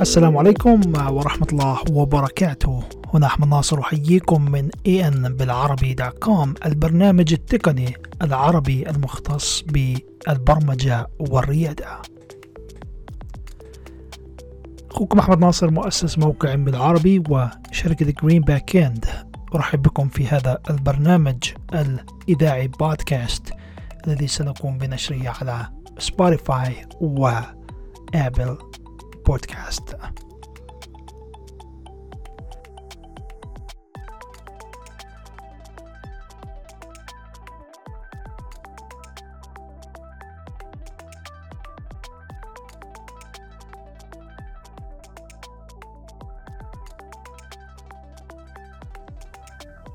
السلام عليكم ورحمة الله وبركاته. هنا أحمد ناصر أحييكم من ان بالعربي dot com البرنامج التقني العربي المختص بالبرمجة والريادة. أخوكم أحمد ناصر مؤسس موقع بالعربي وشركة Green Backend أرحب بكم في هذا البرنامج الإذاعي بودكاست الذي سنقوم بنشره على سبوتيفاي وآبل بودكاست.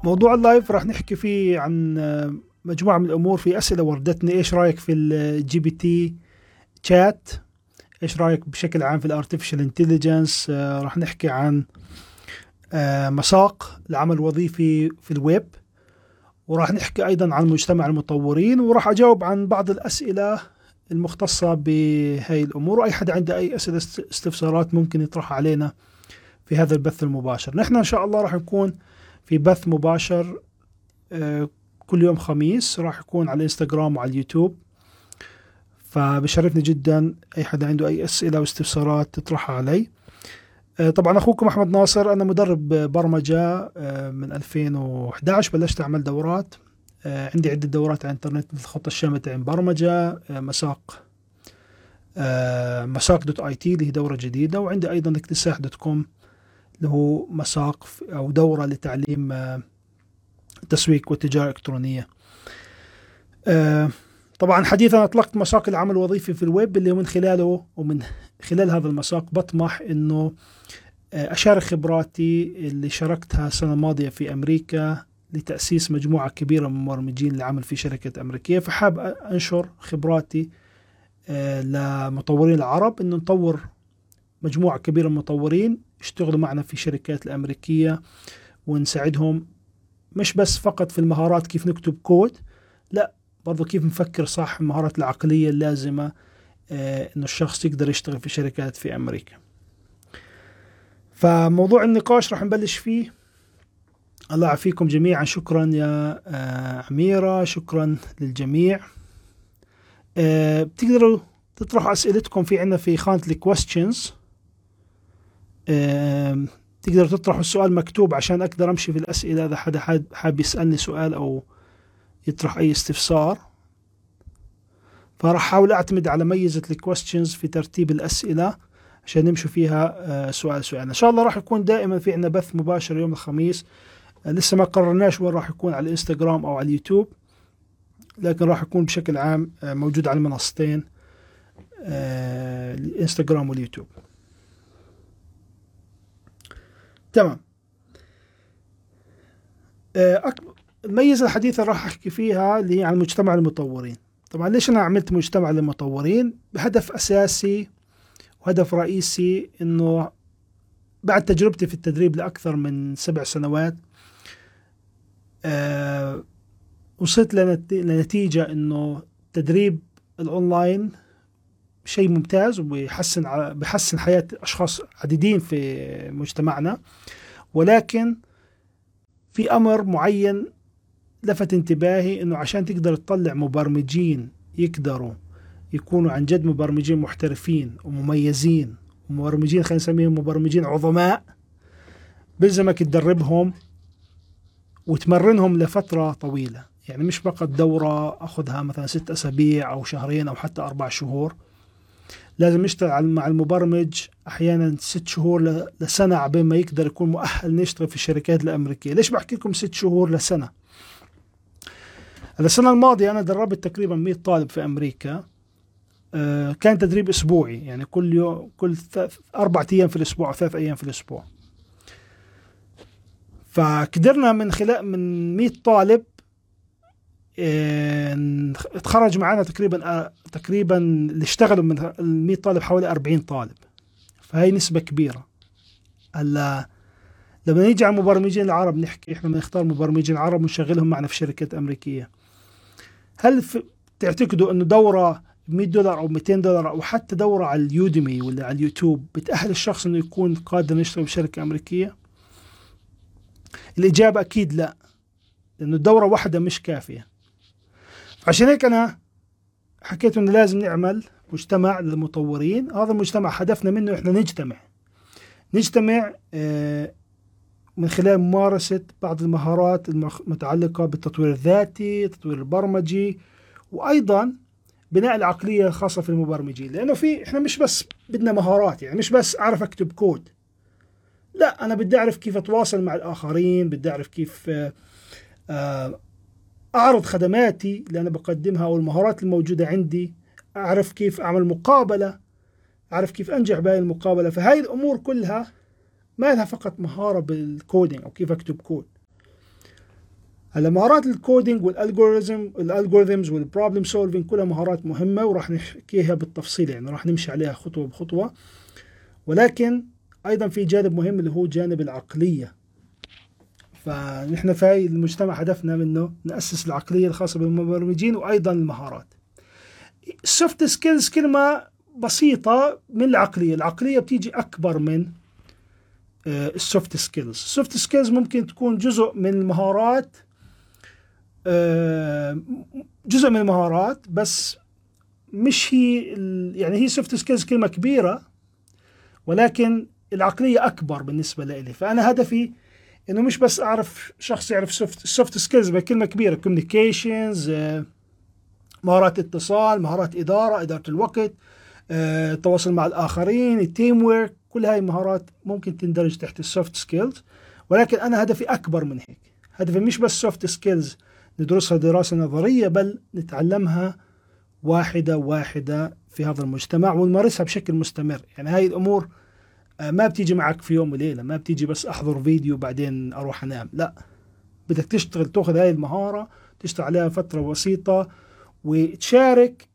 موضوع ال live راح نحكي فيه عن مجموعة من الأمور في أسئلة وردتني. إيش رأيك في ال GPT chat إيش رأيك بشكل عام في ال artificial intelligence آه راح نحكي عن آه مساق العمل الوظيفي في الويب وراح نحكي أيضا عن مجتمع المطورين وراح أجاوب عن بعض الأسئلة المختصة بهاي الأمور وأي حد عنده أي أسئلة استفسارات ممكن يطرحها علينا في هذا البث المباشر. نحن إن شاء الله راح نكون في بث مباشر آه كل يوم خميس راح يكون على الإنستغرام وعلى اليوتيوب. فبشرفني جدا أي حدا عنده أي أسئلة واستفسارات تطرحها علي. طبعا أخوكم أحمد ناصر أنا مدرب برمجة من 2011 بلشت أعمل دورات. عندي عدة دورات على الإنترنت مثل خط الشامة عن برمجة مساق مساق dot IT اللي هي دورة جديدة وعندي أيضا اكتساح dot com اللي هو مساق أو دورة لتعليم التسويق والتجاره الالكترونيه طبعا حديثا أطلقت مساق العمل الوظيفي في الويب اللي من خلاله ومن خلال هذا المساق بطمح إنه اشارك خبراتي اللي شاركتها السنة الماضية في أمريكا لتأسيس مجموعة كبيرة من المبرمجين للعمل في شركة أمريكية. فحاب أنشر خبراتي لمطورين العرب إنه نطور مجموعة كبيرة من المطورين يشتغلوا معنا في الشركات الأمريكية ونساعدهم مش بس فقط في المهارات كيف نكتب كود لا برضو كيف نفكر صح المهارات العقلية اللازمة آه إنه الشخص يقدر يشتغل في شركات في أمريكا. فموضوع النقاش راح نبلش فيه. الله يعافيكم جميعا. شكرا يا آه عميرة شكرا للجميع. آه بتقدروا تطرحوا أسئلتكم في عنا في خانة الكويستشنز تقدروا تطرحوا السؤال مكتوب عشان أقدر أمشي في الأسئلة إذا حدا حاب يسألني سؤال أو يطرح أي استفسار. فراح أحاول أعتمد على ميزة الكويستشنز في ترتيب الأسئلة عشان نمشي فيها سؤال سؤال. إن شاء الله راح يكون دائما في عندنا بث مباشر يوم الخميس. لسه ما قررناش وين راح يكون على الإنستغرام أو على اليوتيوب. لكن راح يكون بشكل عام موجود على المنصتين الإنستغرام واليوتيوب. تمام. الميزة الحديثة راح أحكي فيها اللي هي عن مجتمع المطورين. طبعا ليش أنا عملت مجتمع للمطورين؟ بهدف أساسي وهدف رئيسي أنه بعد تجربتي في التدريب لأكثر من سبع سنوات أه وصلت لنتيجة أنه تدريب الأونلاين شيء ممتاز وبيحسن بيحسن حياة أشخاص عديدين في مجتمعنا. ولكن في أمر معين لفت انتباهي إنه عشان تقدر تطلع مبرمجين يقدروا يكونوا عن جد مبرمجين محترفين ومميزين ومبرمجين خلينا نسميهم مبرمجين عظماء بلزمك تدربهم وتمرنهم لفترة طويلة. يعني مش فقط دورة أخذها مثلا ست أسابيع أو شهرين أو حتى أربع شهور. لازم يشتغل مع المبرمج أحيانا ست شهور لسنة عبين ما يقدر يكون مؤهل نشتغل في الشركات الأمريكية. ليش بحكي لكم ست شهور لسنة؟ السنة الماضية أنا دربت تقريبا 100 طالب في أمريكا آه كان تدريب أسبوعي يعني كل يوم كل أربع أيام في الأسبوع أو ثلاث أيام في الأسبوع. فقدرنا من خلال من 100 طالب آه تخرج معنا تقريبا آه تقريبا اللي اشتغلوا من ال 100 طالب حوالي 40 طالب. فهي نسبة كبيرة. هلا لما نيجي على المبرمجين العرب نحكي إحنا بنختار مبرمجين عرب ونشغلهم معنا في شركات أمريكية. هل تعتقدوا انه دورة 100 دولار أو 200 دولار أو حتى دورة على اليوديمي ولا على اليوتيوب بتأهل الشخص إنه يكون قادر يشتغل بشركة أمريكية؟ الإجابة أكيد لا لأنه دوره واحدة مش كافية عشان هيك أنا حكيت إنه لازم نعمل مجتمع للمطورين هذا المجتمع هدفنا منه إحنا نجتمع نجتمع آه، من خلال ممارسة بعض المهارات المتعلقة بالتطوير الذاتي التطوير البرمجي وأيضا بناء العقلية الخاصة في المبرمجين. لأنه في إحنا مش بس بدنا مهارات يعني مش بس أعرف أكتب كود. لا أنا بدي أعرف كيف أتواصل مع الآخرين بدي أعرف كيف آه، آه، أعرض خدماتي اللي أنا بقدمها أو المهارات الموجودة عندي. أعرف كيف أعمل مقابلة أعرف كيف أنجح بهذه المقابلة. فهذه الأمور كلها ما لها فقط مهارة بال coding أو كيف أكتب كود هلا مهارات الكودينج والالجوريزم الالجوريزمز والبروبلم سولفينج كلها مهارات مهمة وراح نحكيها بالتفصيل يعني راح نمشي عليها خطوة بخطوة. ولكن أيضا في جانب مهم اللي هو جانب العقلية. فنحن في المجتمع هدفنا منه نأسس العقلية الخاصة بالمبرمجين وأيضا المهارات. ال soft skills كلمة بسيطة من العقلية. العقلية بتيجي أكبر من ال soft skills ال soft skills ممكن تكون جزء من المهارات آه، جزء من المهارات بس مش هي يعني هي soft skills كلمة كبيرة ولكن العقلية أكبر بالنسبة لي فأنا هدفي إنه مش بس أعرف شخص يعرف soft soft skills بكلمه كبيرة. communications آه، مهارات اتصال مهارات إدارة إدارة الوقت آه، التواصل مع الآخرين ال teamwork كل هاي المهارات ممكن تندرج تحت ال soft skills ولكن أنا هدفي أكبر من هيك. هدفي مش بس soft skills ندرسها دراسة نظرية بل نتعلمها واحدة واحدة في هذا المجتمع ونمارسها بشكل مستمر. يعني هاي الأمور آه، ما بتيجي معك في يوم وليلة ما بتيجي بس أحضر فيديو بعدين أروح أنام. لا بدك تشتغل تأخذ هاي المهارة تشتغل عليها فترة بسيطة وتشارك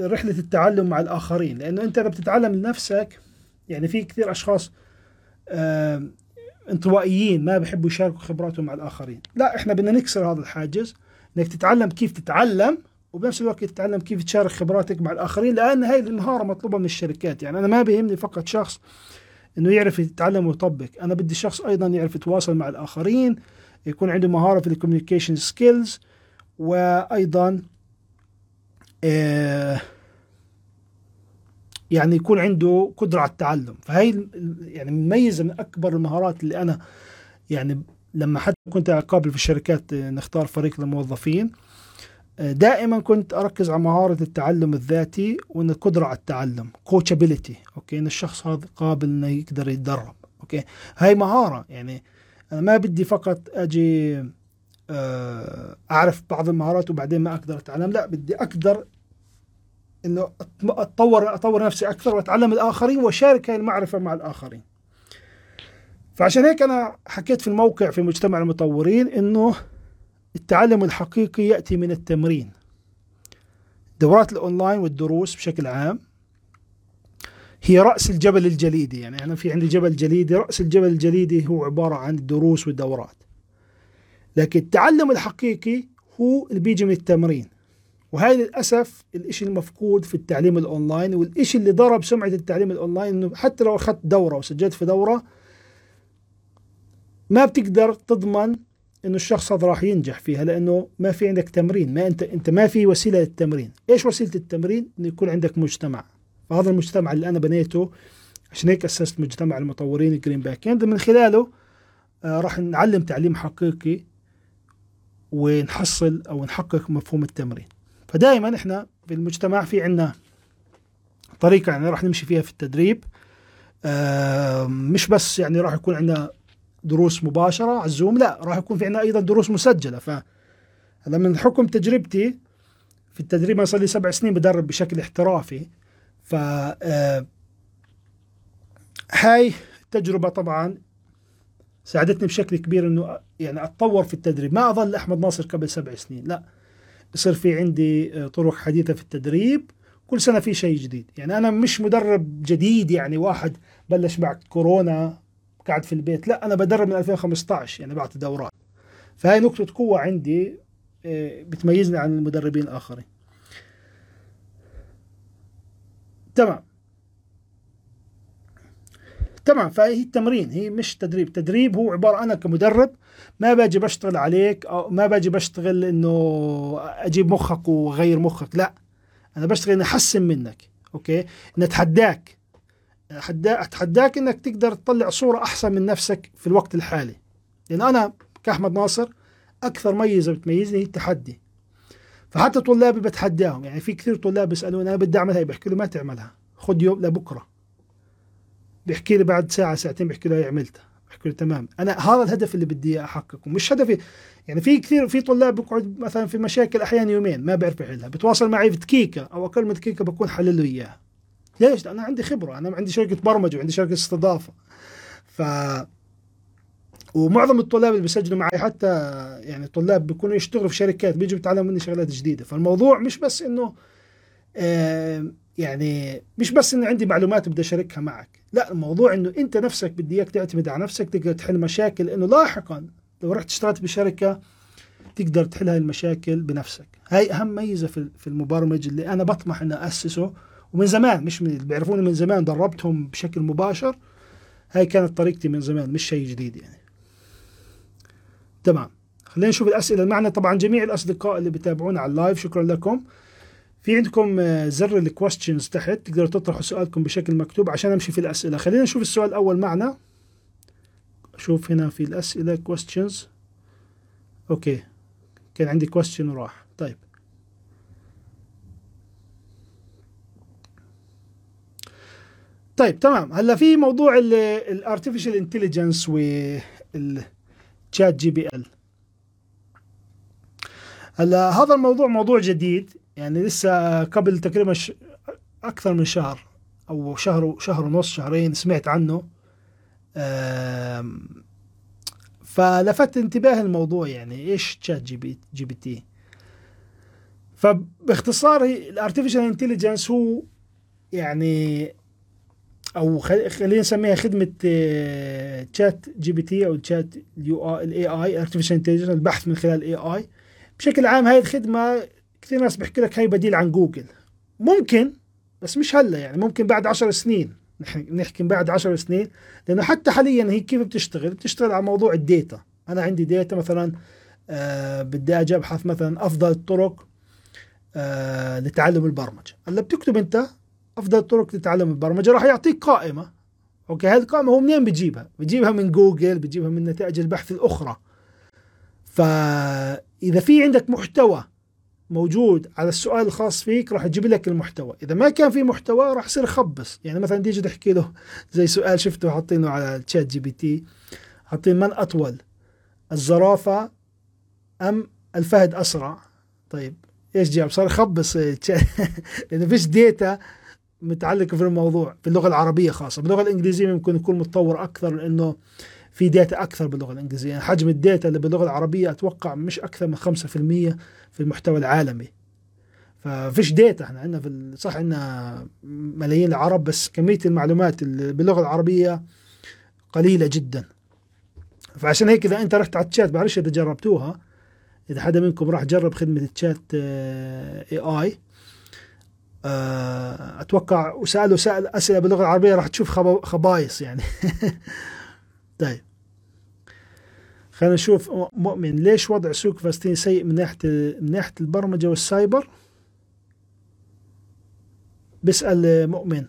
رحلة التعلم مع الآخرين. لأنه أنت إذا بتتعلم لنفسك يعني في كثير أشخاص انطوائيين ما بيحبوا يشاركوا خبراتهم مع الآخرين. لا إحنا بدنا نكسر هذا الحاجز إنك تتعلم كيف تتعلم وبنفس الوقت تتعلم كيف تشارك خبراتك مع الآخرين لأن هاي المهارة مطلوبة من الشركات. يعني أنا ما بيهمني فقط شخص إنه يعرف يتعلم ويطبق. أنا بدي شخص أيضا يعرف يتواصل مع الآخرين يكون عنده مهارة في ال communication skills وأيضا آه يعني يكون عنده قدرة على التعلم. فهي يعني مميزة من أكبر المهارات اللي أنا يعني لما حتى كنت أقابل في الشركات نختار فريق للموظفين دائما كنت أركز على مهارة التعلم الذاتي وإن القدرة على التعلم coachability okay؟ إن الشخص هذا قابل إنه يقدر يتدرب okay؟ هاي مهارة يعني أنا ما بدي فقط أجي آه، أعرف بعض المهارات وبعدين ما أقدر أتعلم لا بدي أقدر إنه اتطور أطور نفسي أكثر وأتعلم الآخرين وأشارك هاي المعرفة مع الآخرين. فعشان هيك أنا حكيت في الموقع في مجتمع المطورين إنه التعلم الحقيقي يأتي من التمرين. دورات الأونلاين والدروس بشكل عام هي رأس الجبل الجليدي يعني أنا في عندي جبل جليدي رأس الجبل الجليدي هو عبارة عن الدروس والدورات. لكن التعلم الحقيقي هو اللي بيجي من التمرين. وهذا للأسف الشيء المفقود في التعليم الأونلاين والشيء اللي ضرب سمعة التعليم الأونلاين إنه حتى لو أخذت دورة وسجلت في دورة ما بتقدر تضمن إنه الشخص هذا راح ينجح فيها لأنه ما في عندك تمرين ما انت أنت ما في وسيلة للتمرين. إيش وسيلة التمرين؟ إنه يكون عندك مجتمع. فهذا المجتمع اللي أنا بنيته عشان هيك أسست مجتمع المطورين جرين باك. and من خلاله آه راح نعلم تعليم حقيقي ونحصل أو نحقق مفهوم التمرين. فدائما إحنا في المجتمع في عندنا طريقة يعني راح نمشي فيها في التدريب. مش بس يعني راح يكون عندنا دروس مباشرة على الزوم لا راح يكون في عندنا أيضا دروس مسجلة. ف من حكم تجربتي في التدريب. أنا صار لي سبع سنين بدرب بشكل احترافي. ف هاي التجربه طبعا ساعدتني بشكل كبير إنه يعني أتطور في التدريب. ما أظل أحمد ناصر قبل سبع سنين لا. يصير في عندي آه، طرق حديثة في التدريب كل سنة في شيء جديد. يعني أنا مش مدرب جديد يعني واحد بلش بعد كورونا قاعد في البيت لا أنا بدرب من 2015 يعني بعطي دورات. فهي نقطة قوة عندي آه، بتميزني عن المدربين الآخرين. تمام. تمام فهي التمرين هي مش تدريب. تدريب هو عبارة أنا كمدرب ما باجي بشتغل عليك أو ما باجي بشتغل إنه أجيب مخك وغير مخك لا. أنا بشتغل إني أحسن منك أوكي؟ إني أتحداك. أتحداك إنك تقدر تطلع صورة أحسن من نفسك في الوقت الحالي. لأن أنا كأحمد ناصر أكثر ميزة بتميزني هي التحدي. فحتى طلابي بتحداهم يعني في كثير طلاب بيسألوني أنا بدي أعملها بحكي له ما تعملها خذ يوم لبكرة. بيحكي لي بعد ساعة ساعتين بيحكي له عملتها. بحكي له تمام. أنا هذا الهدف اللي بدي أحققه. مش هدفي يعني في كثير في طلاب بيقعد مثلا في مشاكل أحيانا يومين ما بيعرف يحلها. بتواصل معي في دقيقة أو أقل من دقيقة بكون حلل له إياها. ليش؟ أنا عندي خبرة. أنا عندي شركة برمجة وعندي شركة استضافة. ف ومعظم الطلاب اللي بيسجلوا معي حتى يعني طلاب بيكونوا يشتغلوا في شركات بيجوا بيتعلموا مني شغلات جديدة. فالموضوع مش بس إنه آه يعني مش بس إنه عندي معلومات بدي أشاركها معك. لا الموضوع إنه أنت نفسك بدي إياك تعتمد على نفسك تقدر تحل مشاكل إنه لاحقا لو رحت اشتغلت بشركة تقدر تحل هاي المشاكل بنفسك. هاي أهم ميزة في المبرمج اللي أنا بطمح إني أسسه ومن زمان مش من بيعرفوني من زمان دربتهم بشكل مباشر. هاي كانت طريقتي من زمان مش شيء جديد يعني. تمام. خلينا نشوف الأسئلة معنا. طبعا جميع الأصدقاء اللي بتابعونا على ال live شكرا لكم. في عندكم آه، زر الكويستشنز تحت تقدروا تطرحوا سؤالكم بشكل مكتوب عشان أمشي في الأسئلة. خلينا نشوف السؤال الأول معنا. شوف هنا في الأسئلة questions okay. كان عندي question وراح. طيب. طيب تمام. هلا في موضوع ال artificial intelligence وال ChatGPT ال هلا هذا الموضوع موضوع جديد. يعني لسه قبل تقريبا ش... أكثر من شهر أو شهر شهر ونص شهرين سمعت عنه. فلفت انتباه الموضوع يعني إيش Chat GP GPT. فباختصار ال artificial intelligence هو يعني أو خلينا نسميها خدمة ChatGPT أو تشات اليو ال AI artificial intelligence البحث من خلال ال AI بشكل عام هاي الخدمة كثير ناس بيحكي لك هي بديل عن جوجل. ممكن بس مش هلأ يعني ممكن بعد عشر سنين. نحكي بعد عشر سنين لأنه حتى حاليا هي كيف بتشتغل؟ بتشتغل على موضوع ال data أنا عندي data مثلا آه بدي أجي أبحث مثلا أفضل الطرق آه لتعلم البرمجة. هلأ بتكتب أنت أفضل طرق لتعلم البرمجة راح يعطيك قائمة. okay هذه القائمة هو منين بيجيبها؟ بيجيبها من جوجل بيجيبها من نتائج البحث الأخرى. فاذا في عندك محتوى موجود على السؤال الخاص فيك راح تجيب لك المحتوى. إذا ما كان في محتوى راح يصير يخبص يعني مثلا تيجي تحكي له زي سؤال شفته حاطينه على ال ChatGPT حاطين من أطول الزرافة أم الفهد أسرع؟ طيب إيش جاب؟ صار يخبص لأنه فيش data متعلقة في الموضوع في اللغة العربية خاصة. باللغة الإنجليزية ممكن يكون متطور أكثر لأنه في data أكثر باللغة الإنجليزية. يعني حجم ال data اللي باللغة العربية أتوقع مش أكثر من 5% في المحتوى العالمي. ففيش data إحنا عندنا في صح عندنا ملايين العرب بس كمية المعلومات اللي باللغة العربية قليلة جدا. فعشان هيك إذا أنت رحت على الشات بعرفش إذا جربتوها إذا حدا منكم راح جرب خدمة الشات اي اي أتوقع وسالوا سأل أسئلة باللغة العربية راح تشوف خبايص يعني. طيب. خلينا نشوف مؤمن ليش وضع سوق فلسطين سيء من ناحية من ناحية البرمجة والسايبر؟ بيسأل مؤمن.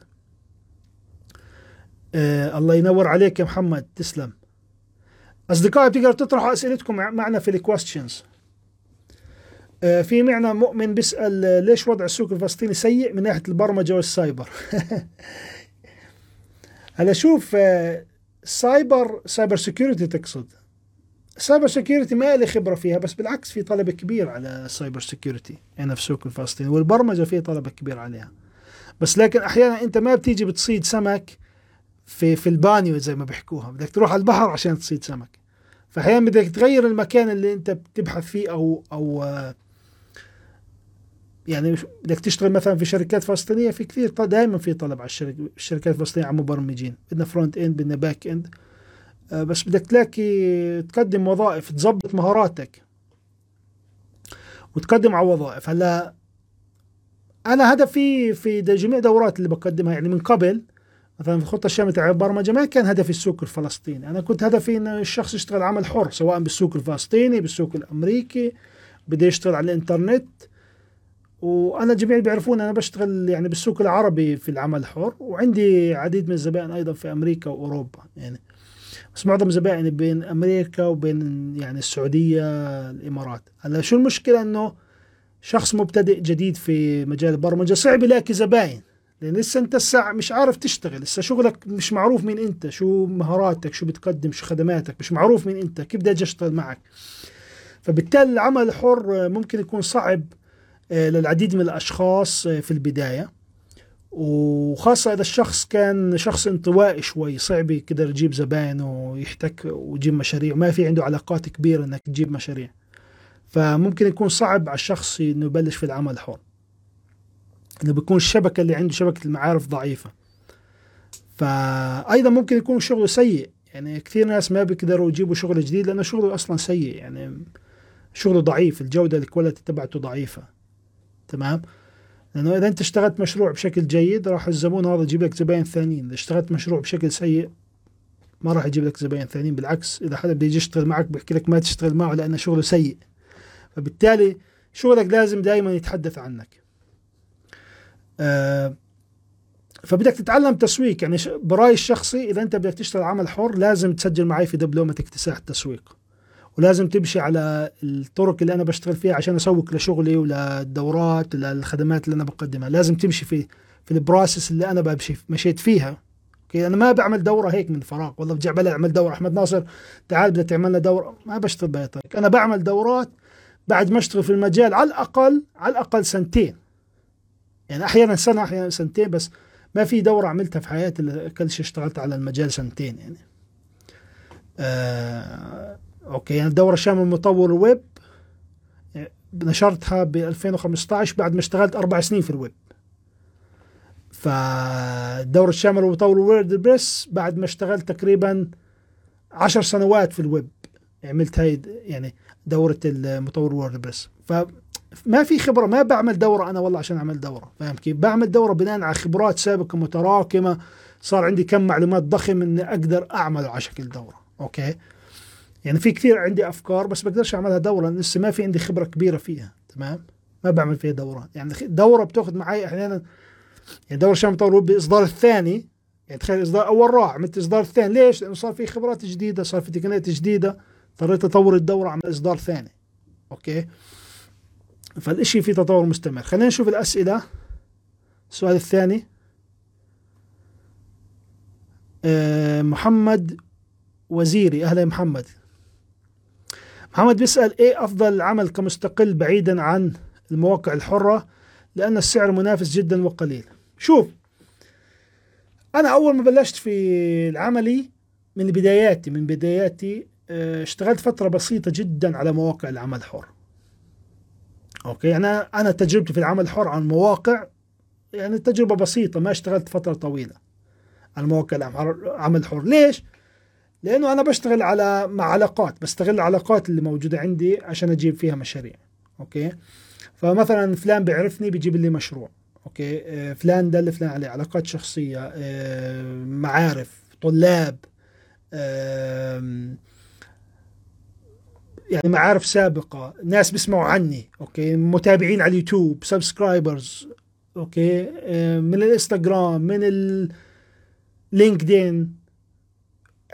آه الله ينور عليك يا محمد تسلم. أصدقائي بتقدروا تطرحوا أسئلتكم معنا في الكويستشنز آه، في معنا مؤمن بيسأل آه، ليش وضع السوق الفلسطيني سيء من ناحية البرمجة والسايبر؟ هلا شوف آه، cyber cyber security تقصد. cyber security ما لي خبرة فيها بس بالعكس في طلب كبير على ال cyber security هنا في السوق الفلسطيني والبرمجة في طلب كبير عليها. بس لكن أحيانا أنت ما بتيجي بتصيد سمك في في البانيو زي ما بيحكوها بدك تروح على البحر عشان تصيد سمك. فأحيانا بدك تغير المكان اللي أنت بتبحث فيه أو أو يعني بدك تشتغل مثلا في شركات فلسطينية في كثير دائما في طلب على الشركات الفلسطينية على مبرمجين. بدنا front end بدنا back end آه، بس بدك تلاقي تقدم وظائف تظبط مهاراتك. وتقدم على وظائف. هلا أنا هدفي في جميع دورات اللي بقدمها يعني من قبل مثلا في الخطه الشامله تاع البرمجه ما كان هدفي السوق الفلسطيني. أنا كنت هدفي ان الشخص يشتغل عمل حر سواء بالسوق الفلسطيني بالسوق الأمريكي بده يشتغل على الإنترنت. وأنا جميع بيعرفون أنا بشتغل يعني بالسوق العربي في العمل الحر وعندي عديد من الزبائن أيضا في أمريكا وأوروبا. يعني بس معظم زبائني بين أمريكا وبين يعني السعودية الإمارات. هلا شو المشكلة؟ إنه شخص مبتدئ جديد في مجال البرمجة صعب يلاقي زباين. لأن لسه أنت الساعة مش عارف تشتغل. لسه شغلك مش معروف مين أنت شو مهاراتك شو بتقدم شو خدماتك. مش معروف مين أنت كيف بدي أشتغل معك. فبالتالي العمل الحر ممكن يكون صعب آه، للعديد من الأشخاص آه، في البداية. وخاصة إذا الشخص كان شخص انطوائي شوي صعب يقدر يجيب زباين ويحتك ويجيب مشاريع. وما في عنده علاقات كبيرة إنك تجيب مشاريع. فممكن يكون صعب على الشخص إنه يبلش في العمل الحر إنه بيكون الشبكة اللي عنده شبكة المعارف ضعيفة. فأيضا ممكن يكون شغله سيء. يعني كثير ناس ما بيقدروا يجيبوا شغل جديد لأنه شغله أصلا سيء. يعني شغله ضعيف الجودة الكواليتي تبعته ضعيفة. تمام؟ لأنه إذا أنت اشتغلت مشروع بشكل جيد راح الزبون هذا يجيب لك زباين ثانيين. إذا اشتغلت مشروع بشكل سيء ما راح يجيب لك زباين ثانيين بالعكس إذا حدا بده يجي يشتغل معك بيحكي لك ما تشتغل معه لأنه شغله سيء. فبالتالي شغلك لازم دائما يتحدث عنك. آه فبدك تتعلم تسويق. يعني برأيي الشخصي إذا أنت بدك تشتغل عمل حر لازم تسجل معي في دبلومة اكتساح التسويق. ولازم تمشي على الطرق اللي أنا بشتغل فيها عشان أسوق لشغلي وللدورات للخدمات اللي أنا بقدمها. لازم تمشي في في ال process اللي أنا بمشي مشيت فيها. okay؟ أنا ما بعمل دورة هيك من فراغ. والله برجع بلا أعمل دورة. أحمد ناصر تعال بدك تعمل لنا دورة. ما بشتغل بهي أنا بعمل دورات بعد ما أشتغل في المجال على الأقل على الأقل سنتين. يعني أحيانا سنة أحيانا سنتين بس ما في دورة عملتها في حياتي كل شيء اشتغلت على المجال سنتين يعني. آه okay يعني الدورة الشاملة مطور ويب نشرتها ب 2015 بعد ما اشتغلت أربع سنين في الويب. فالدورة الشاملة مطور ووردبريس بعد ما اشتغلت تقريبا عشر سنوات في الويب. عملت هاي يعني دورة المطور ووردبريس فما في خبرة ما بعمل دورة أنا والله عشان أعمل دورة فاهم كيف؟ بعمل دورة بناء على خبرات سابقة متراكمة صار عندي كم معلومات ضخم إني أقدر أعمله على شكل دورة okay؟ يعني في كثير عندي أفكار بس بقدرش أعملها دورة لسه ما في عندي خبرة كبيرة فيها تمام؟ ما بعمل فيها دورات يعني دورة بتاخذ معي أحيانا يعني دورة شامل مطور بإصدار الثاني يعني تخيل إصدار أول راح عملت إصدار الثاني ليش؟ لأنه صار في خبرات جديدة صار في تقنيات جديدة اضطريت أطور الدورة عمل إصدار ثاني. أوكي؟ فالإشي في تطور مستمر. خلينا نشوف الأسئلة. السؤال الثاني. أه محمد وزيري. أهلا يا محمد. محمد بيسأل إيه أفضل عمل كمستقل بعيدا عن المواقع الحرة؟ لأن السعر منافس جدا وقليل. شوف أنا أول ما بلشت في العملي من بداياتي من بداياتي آه، اشتغلت فترة بسيطة جدا على مواقع العمل الحر أوكي؟ يعني أنا تجربتي في العمل الحر عن مواقع يعني تجربة بسيطة ما اشتغلت فترة طويلة على مواقع العمل الحر ليش؟ لأنه أنا بشتغل على مع علاقات بستغل العلاقات اللي موجودة عندي عشان أجيب فيها مشاريع okay؟ فمثلا فلان بيعرفني بيجيب لي مشروع okay؟ آه، فلان دل فلان عليه علاقات شخصية آه، معارف طلاب يعني معارف سابقة ناس بيسمعوا عني أوكي؟ متابعين على اليوتيوب subscribers okay؟ آه، من الإنستغرام من اللينكدين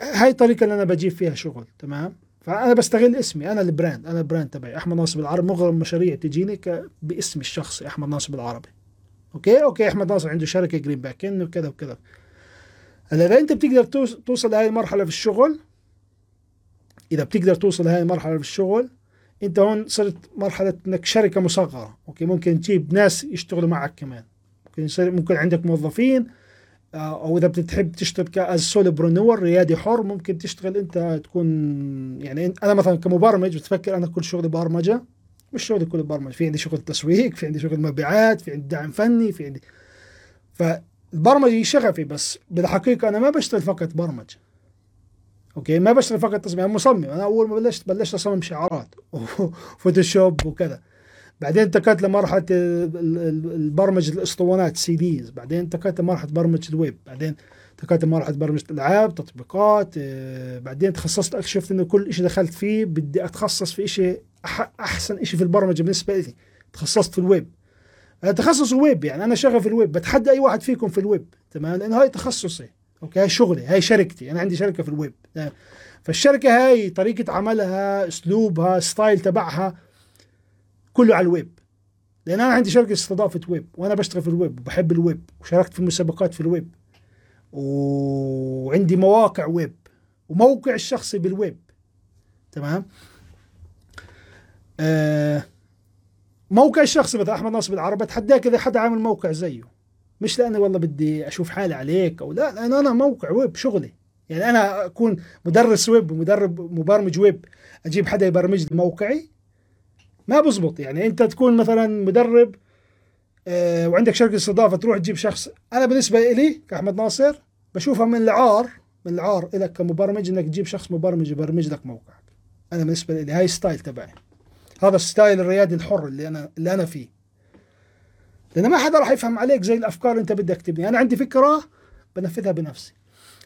هاي الطريقة اللي أنا بجيب فيها شغل تمام؟ فأنا بستغل اسمي أنا ال brand أنا ال brand تبعي. أحمد ناصر العربي مبرمج مشاريع تجيني باسمي الشخصي أحمد ناصر العربي. okay؟ okay أحمد ناصر عنده شركة جرين باك إنه كذا وكذا. هلا إذا أنت بتقدر توصل لهي المرحلة في الشغل إذا بتقدر توصل لهي المرحلة في الشغل أنت هون صرت مرحلة إنك شركة مصغرة. okay؟ ممكن تجيب ناس يشتغلوا معك كمان. ممكن يصير ممكن عندك موظفين أو إذا بتحب تشتغل ك as solopreneur ريادي حر ممكن تشتغل أنت تكون يعني أنا مثلا كمبرمج بتفكر أنا كل شغلي برمجة مش شغلي كله برمجة في عندي شغل تسويق في عندي شغل مبيعات في عندي دعم فني في عندي. فالبرمجة شغفي بس بالحقيقة أنا ما بشتغل فقط برمجة. okay؟ ما بشتغل فقط تصميم أنا مصمم. أنا أول ما بلشت بلشت أصمم شعارات وفوتوشوب وكذا. بعدين انتقلت لمرحلة البرمجة الأسطوانات CDs بعدين انتقلت لمرحلة برمجة الويب. بعدين انتقلت لمرحلة برمجة الألعاب تطبيقات آه، بعدين تخصصت اكتشفت انه كل شيء دخلت فيه بدي أتخصص في شيء أحسن شيء في البرمجة بالنسبة لي. تخصصت في الويب. تخصص الويب يعني. أنا شغال في الويب. بتحدى أي واحد فيكم في الويب. تمام؟ لأنه هاي تخصصي. okay؟ هاي شغلي. هاي شركتي. أنا عندي شركة في الويب. فالشركة هاي طريقة عملها أسلوبها style تبعها كله على الويب. لأن أنا عندي شركه استضافة ويب وأنا بشتغل في الويب وبحب الويب وشاركت في مسابقات في الويب وعندي مواقع ويب وموقع الشخصي بالويب. تمام؟ آه موقع الشخصي مثلا أحمد ناصر بالعرب بتحداك إذا حدا عامل موقع زيه. مش لأني والله بدي أشوف حالي عليك أو لا لأنه أنا موقع ويب شغلي. يعني أنا أكون مدرس ويب ومدرب مبرمج ويب أجيب حدا يبرمج لي موقعي ما بزبط. يعني انت تكون مثلا مدرب آه وعندك شركة استضافة تروح تجيب شخص. أنا بالنسبة لي كأحمد ناصر بشوفها من العار من العار لك كمبرمج إنك تجيب شخص مبرمج يبرمج لك موقعك. أنا بالنسبة لي هاي style تبعي. هذا ال style الريادي الحر اللي أنا اللي أنا فيه. لأن ما حدا راح يفهم عليك زي الأفكار اللي أنت بدك تبني. أنا عندي فكرة بنفذها بنفسي.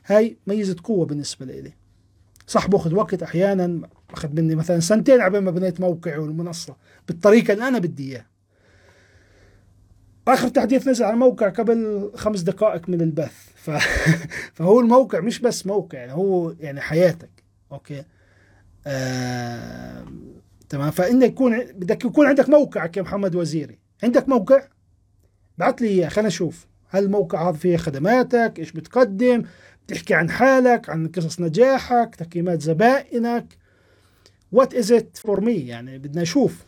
هاي ميزة قوة بالنسبة لي صح باخذ وقت أحيانا أخذ مني مثلا سنتين عبين ما بنيت موقعي والمنصة. بالطريقة اللي أنا بدي إياها. آخر تحديث نزل على الموقع قبل خمس دقائق من البث. ف... فهو الموقع مش بس موقع يعني هو يعني حياتك. أوكي؟ آه... تمام. فانك يكون بدك يكون عندك موقعك يا محمد وزيري. عندك موقع؟ بعت لي إياه خلينا نشوف. هل الموقع هذا فيه خدماتك؟ إيش بتقدم؟ بتحكي عن حالك عن قصص نجاحك تقييمات زبائنك. what is it for me يعني بدنا نشوف.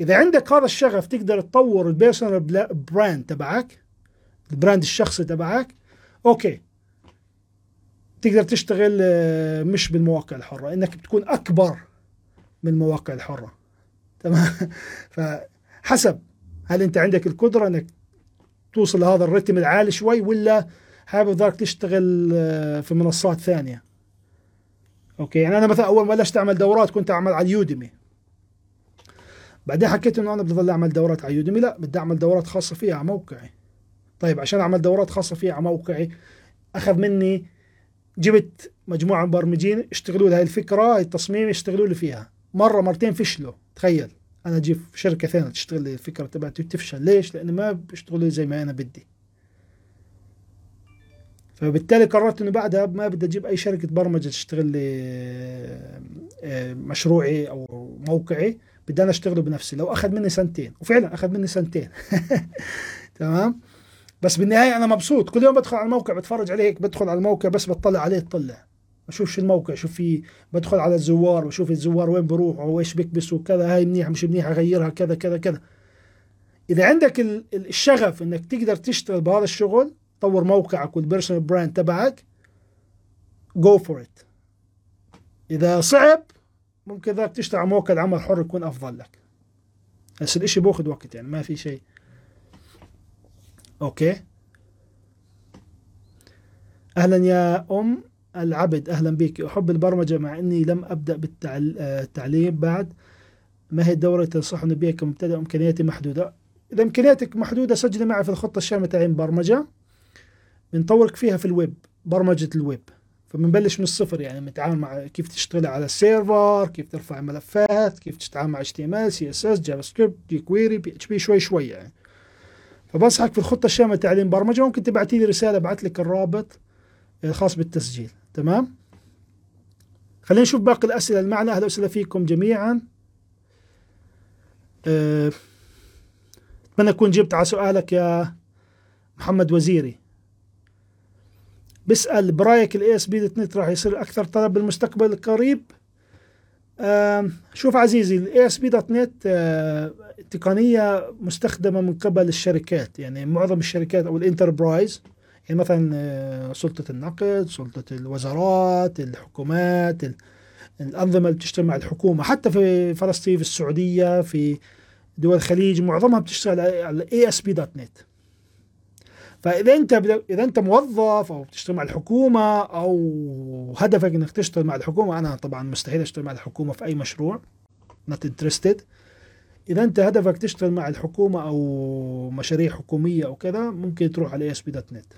إذا عندك هذا الشغف تقدر تطور ال personal brand تبعك ال brand الشخصي تبعك okay. تقدر تشتغل آه، مش بالمواقع الحرة إنك بتكون أكبر من المواقع الحرة. تمام؟ فحسب هل أنت عندك القدرة إنك توصل لهذا الرتم العالي شوي ولا حابب تشتغل آه، في منصات ثانية؟ okay يعني أنا مثلا أول ما بلشت أعمل دورات كنت أعمل على اليوديمي. بعدين حكيت إنه أنا بدي اضل أعمل دورات على يوديمي لا بدي أعمل دورات خاصة فيها على موقعي. طيب عشان أعمل دورات خاصة فيها على موقعي أخذ مني جبت مجموعة مبرمجين اشتغلوا لي هاي الفكرة هاي التصميم يشتغلوا لي فيها. مرة مرتين فشلوا تخيل. أنا أجيب شركة ثانية تشتغل لي الفكرة تبعتي تفشل ليش؟ لأن ما بيشتغلوا زي ما أنا بدي. فبالتالي قررت إنه بعدها ما بدي أجيب أي شركة برمجة تشتغل لي آه، مشروعي أو موقعي بدي أنا أشتغله بنفسي. لو أخذ مني سنتين وفعلا أخذ مني سنتين. تمام؟ بس بالنهاية أنا مبسوط. كل يوم بدخل على الموقع بتفرج عليه هيك بدخل على الموقع بس بطلع عليه اطلع بشوف شو الموقع شو في بدخل على الزوار بشوف الزوار وين بروحوا وإيش بيكبسوا كذا هاي منيحه مش منيحه أغيرها كذا كذا كذا. إذا عندك الشغف إنك تقدر تشتغل بهذا الشغل طور موقعك وال personal brand تبعك go for it إذا صعب ممكن ذاك تشتغل على موقع العمل الحر يكون أفضل لك. بس الإشي بأخذ وقت يعني ما في شيء. okay؟ أهلا يا أم العبد أهلا بك. أحب البرمجة مع إني لم أبدأ بالتعليم بعد. ما هي الدورة تنصحني بها كمبتدئ إمكانياتي محدودة. إذا إمكانياتك محدودة سجلي معي في الخطة الشاملة تعليم برمجة. بنطورك فيها في الويب برمجة الويب. فبنبلش من الصفر يعني بنتعامل مع كيف تشتغل على السيرفر كيف ترفع ملفات كيف تتعامل مع HTML CSS JavaScript jQuery PHP شوي شوي يعني. فبنصحك في الخطة الشاملة تعليم برمجة. ممكن تبعتي لي رسالة ابعث لك الرابط الخاص بالتسجيل. تمام؟ خلينا نشوف باقي الأسئلة المعنى أهلا وسهلا فيكم جميعا. أه أتمنى أكون جبت على سؤالك يا محمد وزيري. بيسأل برايك ال ASP.NET راح يصير أكثر طلب بالمستقبل القريب. شوف عزيزي ال ASP.NET أه تقنية مستخدمة من قبل الشركات يعني معظم الشركات أو ال enterprise يعني مثلا آه، سلطة النقد سلطة الوزارات الحكومات الأنظمة اللي بتشتغل مع الحكومة حتى في فلسطين في السعودية في دول الخليج معظمها بتشتغل على اي ASP.NET. فإذا أنت إذا أنت موظف أو بتشتغل مع الحكومة أو هدفك إنك تشتغل مع الحكومة أنا طبعا مستحيل أشتغل مع الحكومة في أي مشروع not interested. إذا أنت هدفك تشتغل مع الحكومة أو مشاريع حكومية أو كذا ممكن تروح على اس بي دوت نت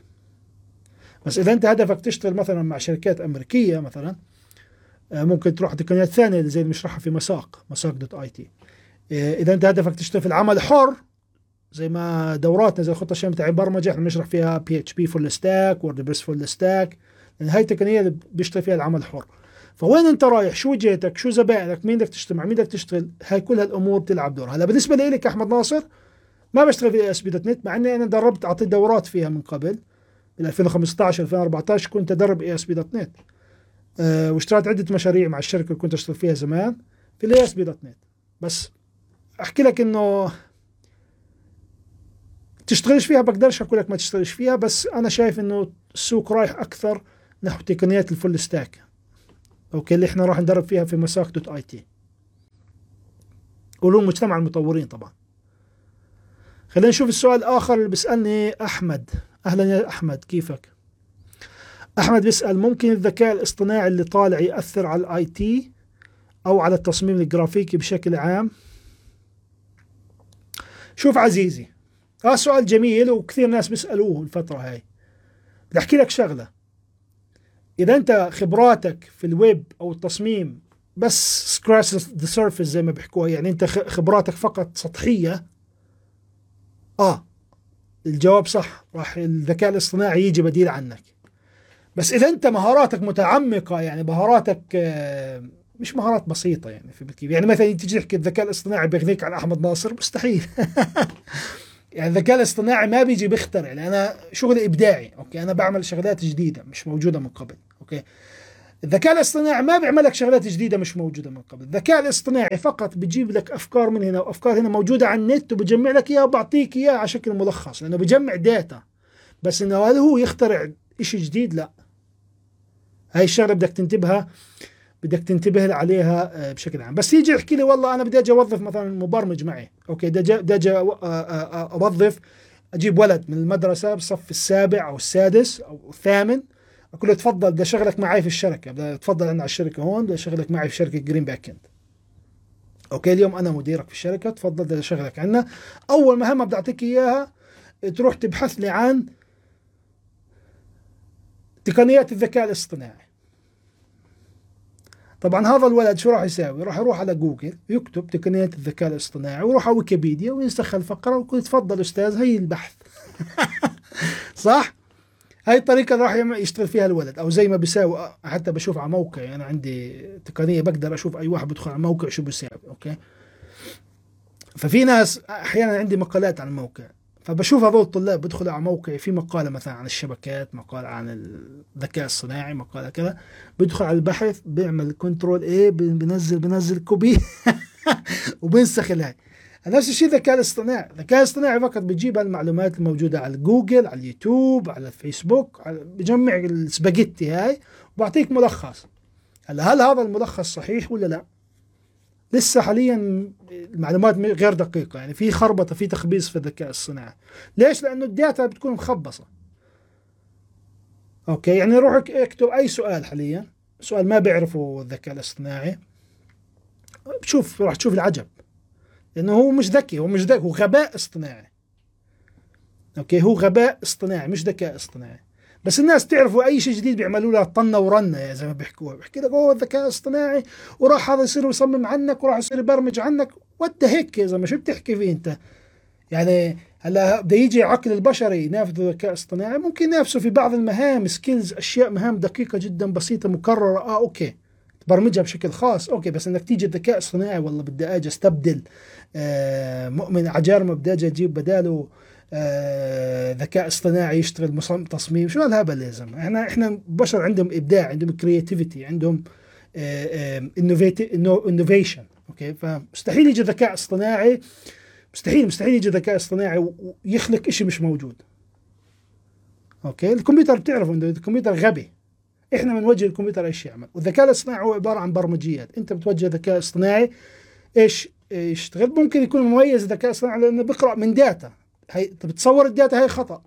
بس إذا أنت هدفك تشتغل مثلا مع شركات أمريكية مثلا آه، ممكن تروح تقنيات ثانية زي اللي بنشرحها في مساق مساق Dot IT إذا أنت هدفك تشتغل في العمل الحر زي ما دوراتنا زي الخطه الشامله تاع برمجة إحنا بنشرح فيها PHP full stack و WordPress full stack لأن هاي التقنية اللي بيشتغل فيها العمل الحر. فوين أنت رايح؟ شو وجهتك شو زبائنك؟ مين بدك تشتغل مع مين بدك تشتغل؟ هاي كل هالأمور بتلعب دور. هلا بالنسبة لي كاحمد ناصر ما بشتغل في ASP.NET مع إني أنا دربت أعطيت دورات فيها من قبل. من 2015 2014 كنت أدرب اي اس بي دوت نت أه واشتغلت عدة مشاريع مع الشركة اللي كنت أشتغل فيها زمان في ال ASP.NET بس أحكي لك إنه تشتغلش فيها بقدرش أقول لك ما تشتغلش فيها بس أنا شايف إنه السوق رايح أكثر نحو تقنيات ال full stack okay اللي إحنا راح ندرب فيها في مساق Dot IT ولو مجتمع المطورين طبعا. خلينا نشوف السؤال الآخر اللي بيسألني أحمد. أهلا يا أحمد كيفك؟ أحمد بيسأل ممكن الذكاء الاصطناعي اللي طالع يأثر على ال IT أو على التصميم الجرافيكي بشكل عام؟ شوف عزيزي هذا سؤال جميل وكثير ناس بيسألوه الفترة هاي. بدي أحكي لك شغلة. إذا أنت خبراتك في الويب أو التصميم بس scratch the surface زي ما بيحكوها يعني أنت خبراتك فقط سطحية آه الجواب صح راح الذكاء الاصطناعي يجي بديل عنك. بس إذا أنت مهاراتك متعمقة يعني مهاراتك آه، مش مهارات بسيطة يعني في يعني مثلا تيجي تحكي الذكاء الاصطناعي بيغنيك عن أحمد ناصر مستحيل. يعني الذكاء الاصطناعي ما بيجي بيخترع أنا شغلي إبداعي okay؟ أنا بعمل شغلات جديدة مش موجودة من قبل okay؟ الذكاء الاصطناعي ما بيعمل لك شغلات جديدة مش موجودة من قبل. الذكاء الاصطناعي فقط بيجيب لك أفكار من هنا وأفكار هنا موجودة على النت وبجمع لك إياها وبعطيك إياها على شكل ملخص لأنه بجمع data بس إنه هل هو يخترع شيء جديد؟ لا. هاي الشغلة بدك تنتبهها. بدك تنتبه عليها آه، بشكل عام. بس يجي يحكي لي والله أنا بدي أجي أوظف مثلا مبرمج معي. okay بدي أجي آه، آه، أوظف أجيب ولد من المدرسة بالصف السابع أو السادس أو الثامن أقول له تفضل بدي أشغلك معي في الشركة. بدي تفضل أنا على الشركة هون بدي أشغلك معي في شركة جرين باك اند okay اليوم أنا مديرك في الشركة تفضل بدي أشغلك عندنا. أول مهمة بدي أعطيك إياها تروح تبحث لي عن تقنيات الذكاء الاصطناعي. طبعا هذا الولد شو راح يساوي؟ راح يروح على جوجل يكتب تقنيات الذكاء الاصطناعي ويروح على ويكيبيديا وينسخ الفقرة ويقول تفضل أستاذ هي البحث صح؟ هاي الطريقة راح يشتغل فيها الولد أو زي ما بيساوي حتى بشوف على موقع أنا عندي تقنية بقدر أشوف أي واحد بدخل على موقع شو بيساوي okay ففي ناس أحيانا عندي مقالات على الموقع فبشوف هذول الطلاب بدخلوا على موقعي في مقالة مثلا عن الشبكات مقال عن الذكاء الصناعي مقالة كذا بدخل على البحث بيعمل Control A بنزل بنزل copy وبنسخ الهاي. نفس الشيء الذكاء الاصطناعي. الذكاء الاصطناعي فقط بيجيب المعلومات الموجودة على جوجل على اليوتيوب على الفيسبوك على بجمع السباجيتي هاي وبعطيك ملخص. هلا هل هذا الملخص صحيح ولا لا؟ لسه حاليا المعلومات غير دقيقة. يعني في خربطة في تخبيص في الذكاء الصناعي. ليش؟ لأنه ال data بتكون مخبصة. okay يعني روح اكتب أي سؤال حاليا. سؤال ما بيعرفه الذكاء الاصطناعي. بتشوف راح تشوف العجب. لأنه هو مش ذكي هو مش ذكي هو غباء اصطناعي. okay هو غباء اصطناعي مش ذكاء اصطناعي. بس الناس تعرفوا أي شيء جديد بيعملوا له طنة ورنة زي ما بيحكوها. بيحكي لك أوه الذكاء الاصطناعي وراح هذا يصير يصمم عنك وراح يصير يبرمج عنك. what هيك يا زلمة؟ شو بتحكي فيه أنت؟ يعني هلا بده يجي عقل البشري ينافذ الذكاء الاصطناعي. ممكن ينافسه في بعض المهام skills أشياء مهام دقيقة جدا بسيطة مكررة. آه okay. تبرمجها بشكل خاص. okay بس انك تيجي الذكاء الاصطناعي والله بدي أجي أستبدل آه مؤمن عجارمه بدي أجي أجيب بداله. آه، ذكاء اصطناعي يشتغل تصميم. شو هالهبل يا زلمة؟ إحنا إحنا بشر عندهم إبداع عندهم creativity عندهم innovation آه، okay؟ فمستحيل يجي ذكاء اصطناعي مستحيل مستحيل يجي ذكاء اصطناعي ويخلق شيء مش موجود. okay؟ الكمبيوتر بتعرف انه الكمبيوتر غبي. إحنا بنوجه الكمبيوتر إيش يعمل؟ والذكاء الاصطناعي هو عبارة عن برمجيات. أنت بتوجه ذكاء اصطناعي إيش يشتغل؟ ممكن يكون مميز الذكاء الاصطناعي لأنه بيقرأ من data هي بتصور ال data هاي خطأ.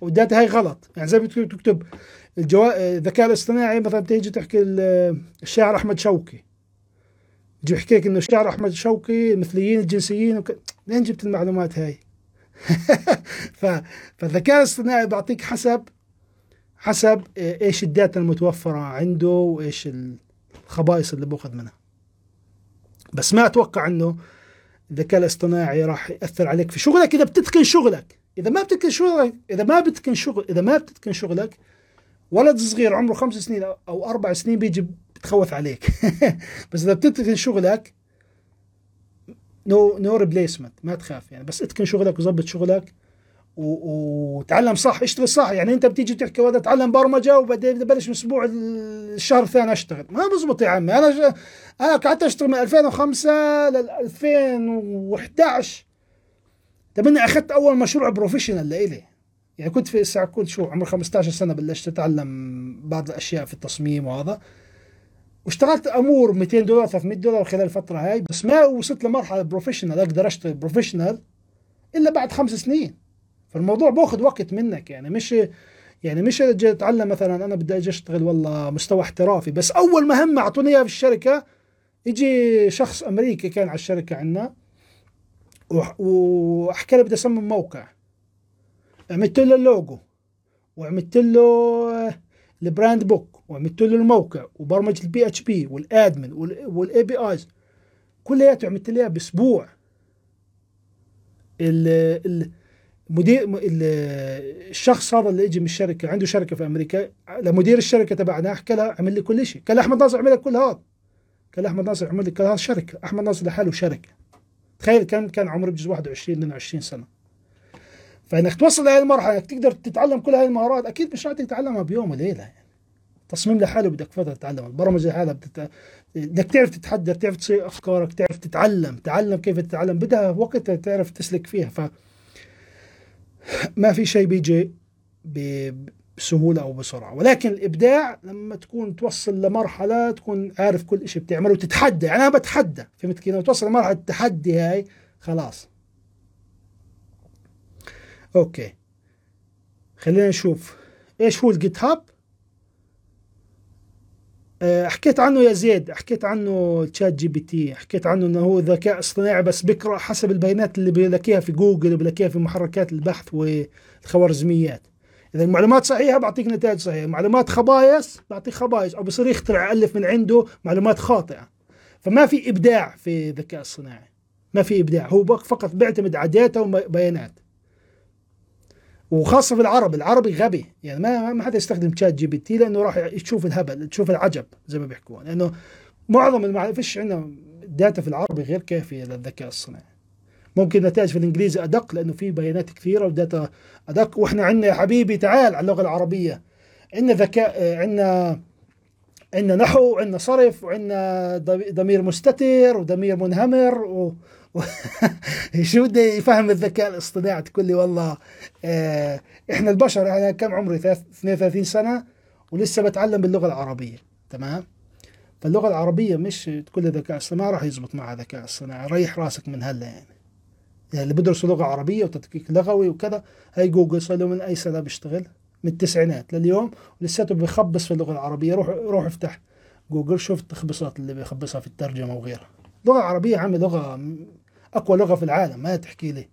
وال data هاي غلط. يعني زي ما تكتب الجوا... الذكاء الاصطناعي مثلا تيجي تحكي الشاعر أحمد شوقي يجي يحكي لك إنه شعر أحمد شوقي المثليين الجنسيين وك... لين جبت المعلومات هاي؟ ف... فالذكاء الاصطناعي بعطيك حسب حسب إيش الداتا المتوفرة عنده وإيش الخبائص اللي بأخذ منها. بس ما أتوقع إنه الذكاء الاصطناعي راح يأثر عليك في شغلك. إذا بتتقن شغلك إذا ما بتتقن شغلك إذا ما بتتقن شغل إذا ما بتتقن شغلك ولد صغير عمره خمس سنين أو أربع سنين بيجي بتخوف عليك. بس إذا بتتقن شغلك no no replacement ما تخاف يعني. بس اتقن شغلك وظبط شغلك. وتعلم صح اشتغل صح. يعني انت بتيجي تحكي وهذا اتعلم برمجة وبعدين ببلش من أسبوع الشهر الثاني أشتغل. ما بزبط يا عمي. أنا ج... أنا قعدت أشتغل من 2005 ل 2011 طب إني أخذت أول مشروع professional لإلي. يعني كنت في الساعة كنت شو؟ عمري 15 سنة بلشت أتعلم بعض الأشياء في التصميم وهذا. واشتغلت أمور 200 دولار 300 دولار خلال الفترة هاي. بس ما وصلت لمرحلة professional أقدر أشتغل professional إلا بعد خمس سنين. فالموضوع باخذ وقت منك يعني مش يعني مش أجي أتعلم مثلا أنا بدي أجي أشتغل والله مستوى احترافي بس أول مهمة أعطوني إياها في الشركة يجي شخص أمريكي كان على الشركة عندنا واحكي له بدي اصمم موقع. عملت له اللوجو وعملت له ال brand book وعملت له الموقع وبرمجة ال PHP وال admin وال APIs كلياته عملت له بأسبوع. المدير الشخص هذا اللي اجى من الشركة عنده شركة في أمريكا لمدير الشركة تبعنا حكى له عمل لي كل شيء. قال أحمد ناصر عمل لك كل هذا. قال أحمد ناصر عمل لي كل هذا شركة. أحمد ناصر لحاله شركة. تخيل كان كان عمره بجوز 21 22 سنة. فانك توصل لهي المرحلة إنك تقدر تتعلم كل هاي المهارات أكيد مش راح تتعلمها بيوم وليلة يعني. تصميم لحاله بدك فترة تتعلم البرمجة لحالها بدك بدك تعرف تتحدث تعرف تصير أفكارك تعرف تتعلم تعلم كيف تتعلم بدها وقت تعرف تسلك فيها. ف ما في شيء بيجي بسهولة أو بسرعة. ولكن الإبداع لما تكون توصل لمرحلة تكون عارف كل شيء بتعمله وتتحدى. يعني أنا بتحدى فهمت لما توصل لمرحلة التحدي هاي خلاص. okay. خلينا نشوف. إيش هو ال GitHub حكيت عنه يا زيد حكيت عنه ChatGPT حكيت عنه إنه هو ذكاء اصطناعي بس بيقرأ حسب البيانات اللي بيلاقيها في جوجل وبيلاقيها في محركات البحث والخوارزميات. إذا المعلومات صحيحة بعطيك نتائج صحيحة معلومات خبايص بعطيك خبايص أو بصير يخترع ألف من عنده معلومات خاطئة. فما في إبداع في الذكاء الصناعي ما في إبداع هو فقط بيعتمد على data وبيانات. وخاصة في العربي العربي غبي. يعني ما ما حدا يستخدم ChatGPT لأنه راح يشوف الهبل تشوف العجب زي ما بيحكوا لأنه معظم ما فيش عندنا data في العربي غير كافية للذكاء الصناعي. ممكن نتائج في الإنجليزي أدق لأنه في بيانات كثيرة و data أدق. وإحنا عندنا يا حبيبي تعال على اللغة العربية. عندنا ذكاء عندنا عندنا نحو وعندنا صرف وعندنا ضمير مستتر وضمير منهمر و... شو بده يفهم الذكاء الاصطناعي تقول لي والله آه إحنا البشر أنا كم عمري؟ 32 سنة ولسه بتعلم باللغة العربية تمام؟ فاللغة العربية مش تقول لي ذكاء اصطناعي راح يزبط معها ذكاء اصطناعي ريح راسك من هلا يعني. يعني اللي بدرسوا لغة عربية وتدقيق لغوي وكذا هاي جوجل صار له من أي سنة بيشتغل؟ من التسعينات لليوم ولساته بيخبص في اللغة العربية. روح روح افتح جوجل شوف التخبيصات اللي بيخبصها في الترجمة وغيرها. اللغة العربية عامل لغة أقوى لغة في العالم ما تحكي لي.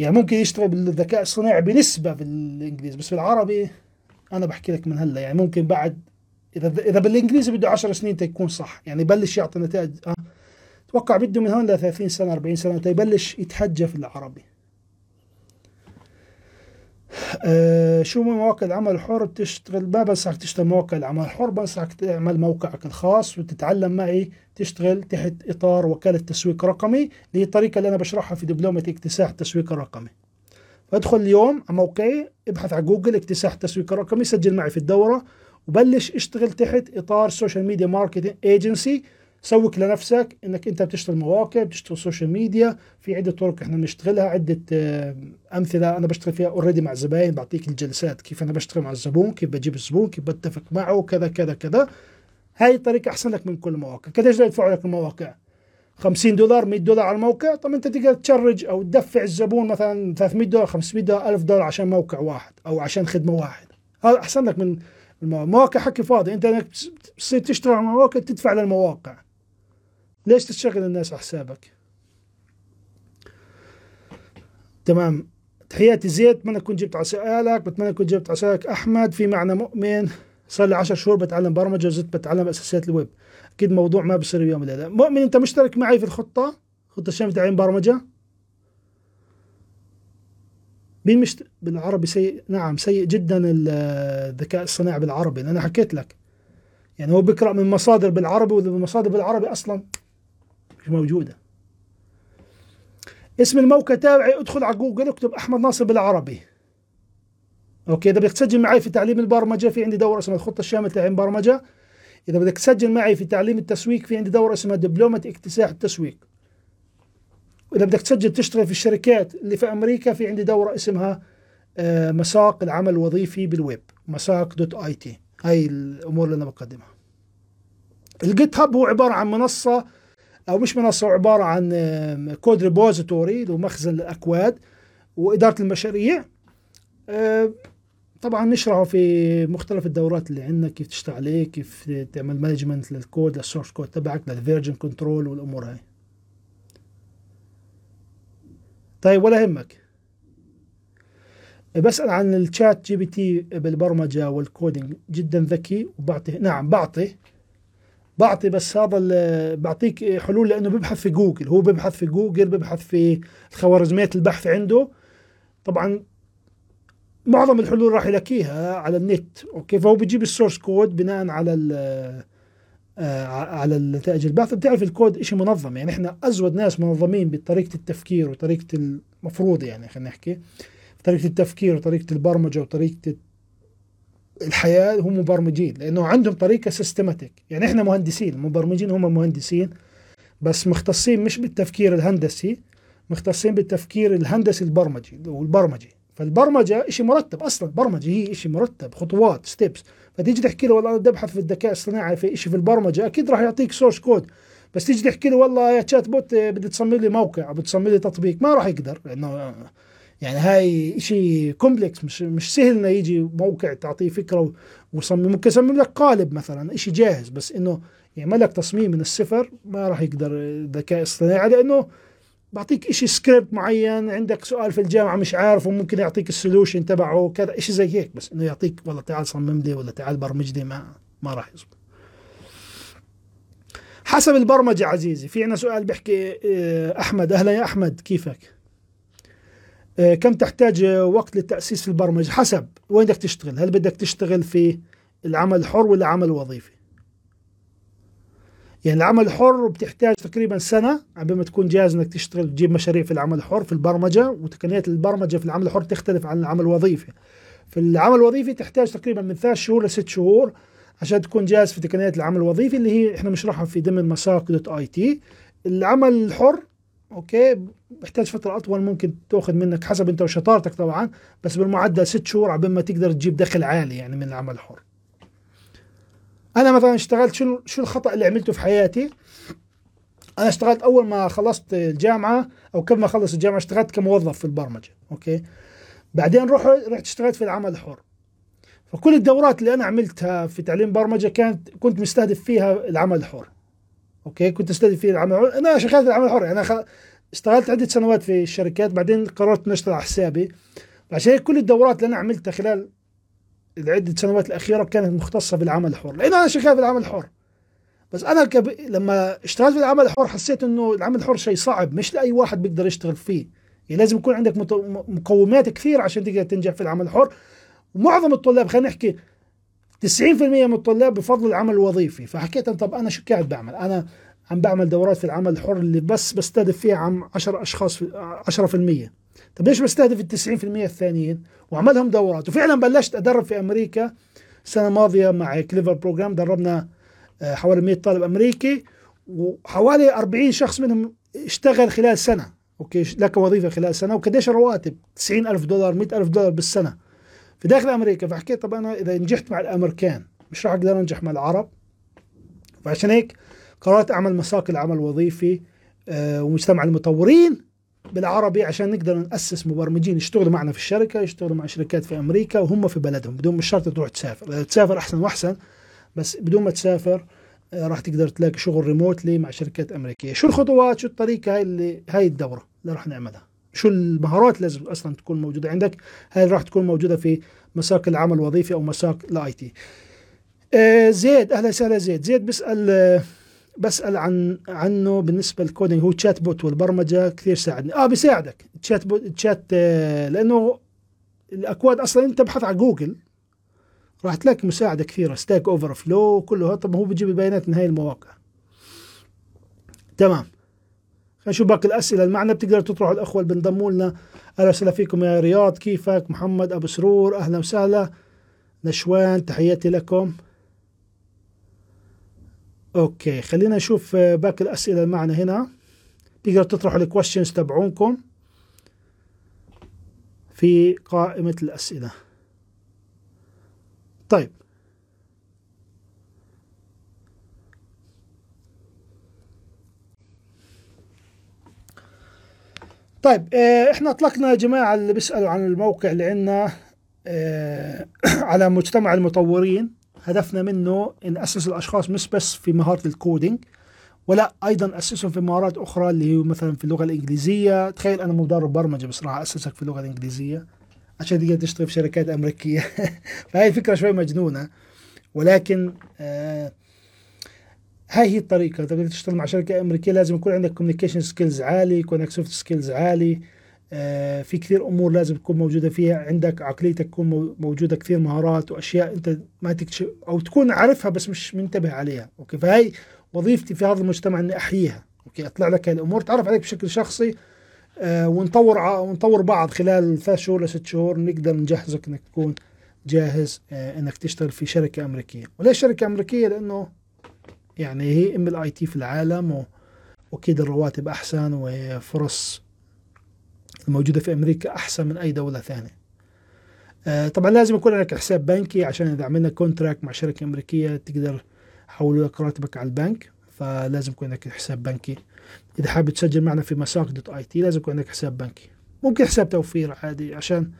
يعني ممكن يشتغل بالذكاء الصناعي بنسبة في الإنجليزي بس في العربي أنا بحكي لك من هلأ. يعني ممكن بعد إذا إذا بالإنجليزي بده 10 سنين تكون صح. يعني يبلش يعطي نتائج أه أتوقع بده من هون ل 30 سنة 40 سنة تيبلش يتحجى في العربي. أه شو مواقع العمل الحر بتشتغل ما بنصحك تشتغل مواقع العمل الحر بنصحك تعمل موقعك الخاص وتتعلم معي تشتغل تحت إطار وكالة تسويق رقمي. اللي هي الطريقة اللي أنا بشرحها في دبلومة اكتساح التسويق الرقمي. فادخل اليوم على موقعي ابحث على جوجل اكتساح التسويق الرقمي سجل معي في الدورة وبلش اشتغل تحت إطار social media marketing agency سوق لنفسك إنك أنت بتشتغل مواقع بتشتغل social media في عدة طرق إحنا بنشتغلها عدة أمثلة أنا بشتغل فيها اوريدي مع زباين بعطيك الجلسات كيف أنا بشتغل مع الزبون كيف بجيب الزبون كيف بتفق معه كذا كذا كذا. هاي الطريقة أحسن لك من كل المواقع قديش يدفعوا لك المواقع 50 دولار 100 دولار على الموقع؟ طب أنت تقدر تشرج أو تدفع الزبون مثلا 300 دولار 500 دولار 1000 دولار عشان موقع واحد أو عشان خدمة واحد. هذا أحسن لك من المواقع. حكي فاضي. أنت إنك تشتغل على المواقع تدفع للمواقع. ليش تشغل الناس على حسابك؟ تمام. تحياتي زيد بتمنى تكون جبت على سؤالك بتمنى تكون جبت على سؤالك. أحمد في معنا مؤمن صار لي 10 شهور بتعلم برمجة وزدت بتعلم أساسيات الويب. أكيد موضوع ما بصير بيوم وليله مؤمن أنت مشترك معي في الخطة؟ خطة شامله تعليم برمجة؟ مين مشت... بالعربي سيء نعم سيء جدا الذكاء الصناعي بالعربي أنا حكيت لك. يعني هو بيقرأ من مصادر بالعربي والمصادر بالعربي أصلا مش موجودة. اسم الموقع تابعي ادخل على جوجل اكتب أحمد ناصر بالعربي. okay إذا بدك تسجل معي في تعليم البرمجة في عندي دورة اسمها الخطة الشاملة تعليم برمجه إذا بدك تسجل معي في تعليم التسويق في عندي دورة اسمها دبلومه اكتساح التسويق. واذا بدك تسجل تشتغل في الشركات اللي في أمريكا في عندي دورة اسمها آه، مساق العمل الوظيفي بالويب مساق dot IT. هاي الأمور اللي أنا بقدمها. ال GitHub هو عبارة عن منصة أو مش منصة عبارة عن code repository هو مخزن الأكواد وإدارة المشاريع. آه، طبعا نشرحه في مختلف الدورات اللي عندنا كيف تشتغل عليه كيف تعمل management لل code لل source code تبعك لل version control والأمور هاي. طيب ولا يهمك. بسأل عن ال ChatGPT بالبرمجة وال coding جدا ذكي وبعطي نعم بعطي. بعطي بس هذا بعطيك حلول لأنه ببحث في جوجل. هو ببحث في جوجل ببحث في خوارزميات البحث عنده. طبعا معظم الحلول راح يلاقيها على النت. okay؟ فهو بيجيب ال source code بناء على آه، على نتائج البحث بتعرف الكود شيء منظم. يعني إحنا أزود ناس منظمين بطريقة التفكير وطريقة المفروض يعني خلينا نحكي. طريقة التفكير وطريقة البرمجة وطريقة الحياة هم مبرمجين لأنه عندهم طريقة systematic يعني إحنا مهندسين المبرمجين هم مهندسين بس مختصين مش بالتفكير الهندسي مختصين بالتفكير الهندسي البرمجي والبرمجي. فالبرمجة شيء مرتب أصلا البرمجه هي شيء مرتب خطوات steps فتيجي تحكي له والله أنا بدي أبحث في الذكاء الصناعي في شيء في البرمجة أكيد راح يعطيك source code بس تيجي تحكي له والله يا chatbot بدي تصمم لي موقع أو بتصمم لي تطبيق ما راح يقدر لأنه يعني هاي شيء complex مش مش سهل إنه يجي موقع تعطيه فكرة ويصمم ممكن يصمم لك قالب مثلا شيء جاهز بس إنه يعمل لك تصميم من الصفر ما راح يقدر الذكاء الاصطناعي لأنه بعطيك إشي سكريبت معين عندك سؤال في الجامعة مش عارف وممكن يعطيك ال solution تبعه كذا إشي زي هيك بس إنه يعطيك والله تعال صمم لي ولا تعال برمج لي ما ما راح يزبط. حسب البرمجة عزيزي في عنا سؤال بيحكي آه، أحمد. أهلا يا أحمد كيفك؟ كم تحتاج وقت للتأسيس في البرمجة؟ حسب. وين بدك تشتغل؟ هل بدك تشتغل في العمل الحر ولا عمل وظيفي؟ يعني العمل الحر بتحتاج تقريبا سنة قبل ما تكون جاهز إنك تشتغل تجيب مشاريع في العمل الحر في البرمجة وتقنيات البرمجة في العمل الحر تختلف عن العمل الوظيفي. في العمل الوظيفي تحتاج تقريبا من ثلاث شهور لست شهور عشان تكون جاهز في تقنيات العمل الوظيفي اللي هي إحنا بنشرحها في ضمن مساق دوت آي تي. العمل الحر أوكي بيحتاج فترة أطول ممكن تأخذ منك حسب أنت وشطارتك طبعا بس بالمعدل ست شهور عبين ما تقدر تجيب دخل عالي يعني من العمل الحر. أنا مثلا اشتغلت شو شو الخطأ اللي عملته في حياتي؟ أنا اشتغلت أول ما خلصت الجامعة أو قبل ما أخلص الجامعة اشتغلت كموظف في البرمجة أوكي؟ بعدين رحت رحت اشتغلت في العمل الحر. فكل الدورات اللي أنا عملتها في تعليم برمجة كانت كنت مستهدف فيها العمل الحر. أوكي كنت استهدف فيها العمل الحر. أنا شغال في العمل الحر. أنا اشتغلت عدة سنوات في الشركات بعدين قررت نشتغل على حسابي. عشان كل الدورات اللي أنا عملتها خلال العدة سنوات الأخيرة كانت مختصة بالعمل الحر. لأن أنا شغال في العمل الحر. بس أنا كب... لما اشتغلت في العمل الحر حسيت إنه العمل الحر شيء صعب. مش لأي واحد بيقدر يشتغل فيه. يعني لازم يكون عندك مت... مقومات كثير عشان تقدر تنجح في العمل الحر. ومعظم الطلاب خلينا نحكي 90% من الطلاب بفضل العمل الوظيفي. فحكيت أنا طب أنا شو قاعد بعمل؟ أنا عم بعمل دورات في العمل الحر اللي بس بستهدف فيها عم 10 أشخاص 10% طب ليش بستهدف ال 90% الثانيين؟ وعملهم دورات. وفعلا بلشت أدرب في أمريكا السنة الماضيه مع Clever Programmer دربنا آه، حوالي 100 طالب أمريكي وحوالي 40 شخص منهم اشتغل خلال سنة. أوكي لك وظيفة خلال سنة وقديش الرواتب؟ 90 ألف دولار 100 ألف دولار بالسنة. في داخل أمريكا فحكيت طب أنا إذا نجحت مع الأمريكان مش راح أقدر أنجح مع العرب؟ فعشان هيك قررت أعمل مساق العمل الوظيفي آه، ومجتمع المطورين بالعربي عشان نقدر نأسس مبرمجين يشتغلوا معنا في الشركة يشتغلوا مع شركات في أمريكا وهم في بلدهم. بدون مش شرط تروح تسافر. تسافر أحسن وأحسن بس بدون ما تسافر آه، راح تقدر تلاقي شغل ريموتلي مع شركات أمريكية. شو الخطوات؟ شو الطريقة هاي اللي هاي الدورة اللي راح نعملها؟ شو المهارات لازم أصلا تكون موجودة عندك؟ هاي راح تكون موجودة في مساق العمل الوظيفي أو مساق ال IT؟ آه زيد أهلا وسهلا زيد. زيد بيسال آه بسأل عن عنه بالنسبة لل coding هو chatbot والبرمجة كثير ساعدني. آه بيساعدك. chatbot chat آه لأنه الأكواد أصلا أنت تبحث على جوجل راح تلاقي مساعدة كثيرة. Stack Overflow كله. طب هو بيجيب البيانات من هاي المواقع. تمام. خلينا نشوف باقي الأسئلة. اللي معنا بتقدروا تطرحوا الأخوة اللي بنضموا لنا أهلا وسهلا فيكم يا رياض. كيفك؟ محمد أبو سرور. أهلا وسهلا. نشوان تحياتي لكم. أوكي خلينا نشوف باقي الأسئلة. اللي معنا هنا. تقدروا تطرحوا ال questions تبعونكم في قائمة الأسئلة. طيب طيب آه إحنا أطلقنا يا جماعة اللي بيسألوا عن الموقع اللي عندنا آه على مجتمع المطورين هدفنا منه إن أسس الأشخاص مش بس في مهارة ال coding ولا أيضا أسسهم في مهارات أخرى اللي هي مثلا في اللغة الإنجليزية. تخيل أنا مدرب برمجة بس راح أسسك في اللغة الإنجليزية عشان تقدر تشتغل في شركات أمريكية. فهي الفكرة شوي مجنونة ولكن آه هاي هي الطريقة. تقدر تشتغل مع شركة أمريكية لازم يكون عندك communication skills عالي يكون عندك soft skills عالي. آه في كثير أمور لازم تكون موجودة فيها. عندك عقليتك تكون موجودة كثير مهارات وأشياء أنت ما تكتشف أو تكون عارفها بس مش منتبه عليها. أوكي؟ فهي وظيفتي في هذا المجتمع إني أحييها. أوكي؟ أطلع لك هالأمور تعرف عليك بشكل شخصي آه ونطور ونطور بعض. خلال ثلاث شهور لست شهور نقدر نجهزك إنك تكون جاهز آه إنك تشتغل في شركة أمريكية، وليش شركة أمريكية؟ لأنه يعني هي أم ال IT في العالم و... وأكيد الرواتب أحسن وفرص الموجودة في أمريكا أحسن من أي دولة ثانية. آه طبعا لازم يكون عندك حساب بنكي عشان إذا عملنا contract مع شركة أمريكية تقدر يحولوا لك راتبك على البنك فلازم يكون عندك حساب بنكي إذا حابب تسجل معنا في مساق Dot IT لازم يكون عندك حساب بنكي ممكن حساب توفير عادي عشان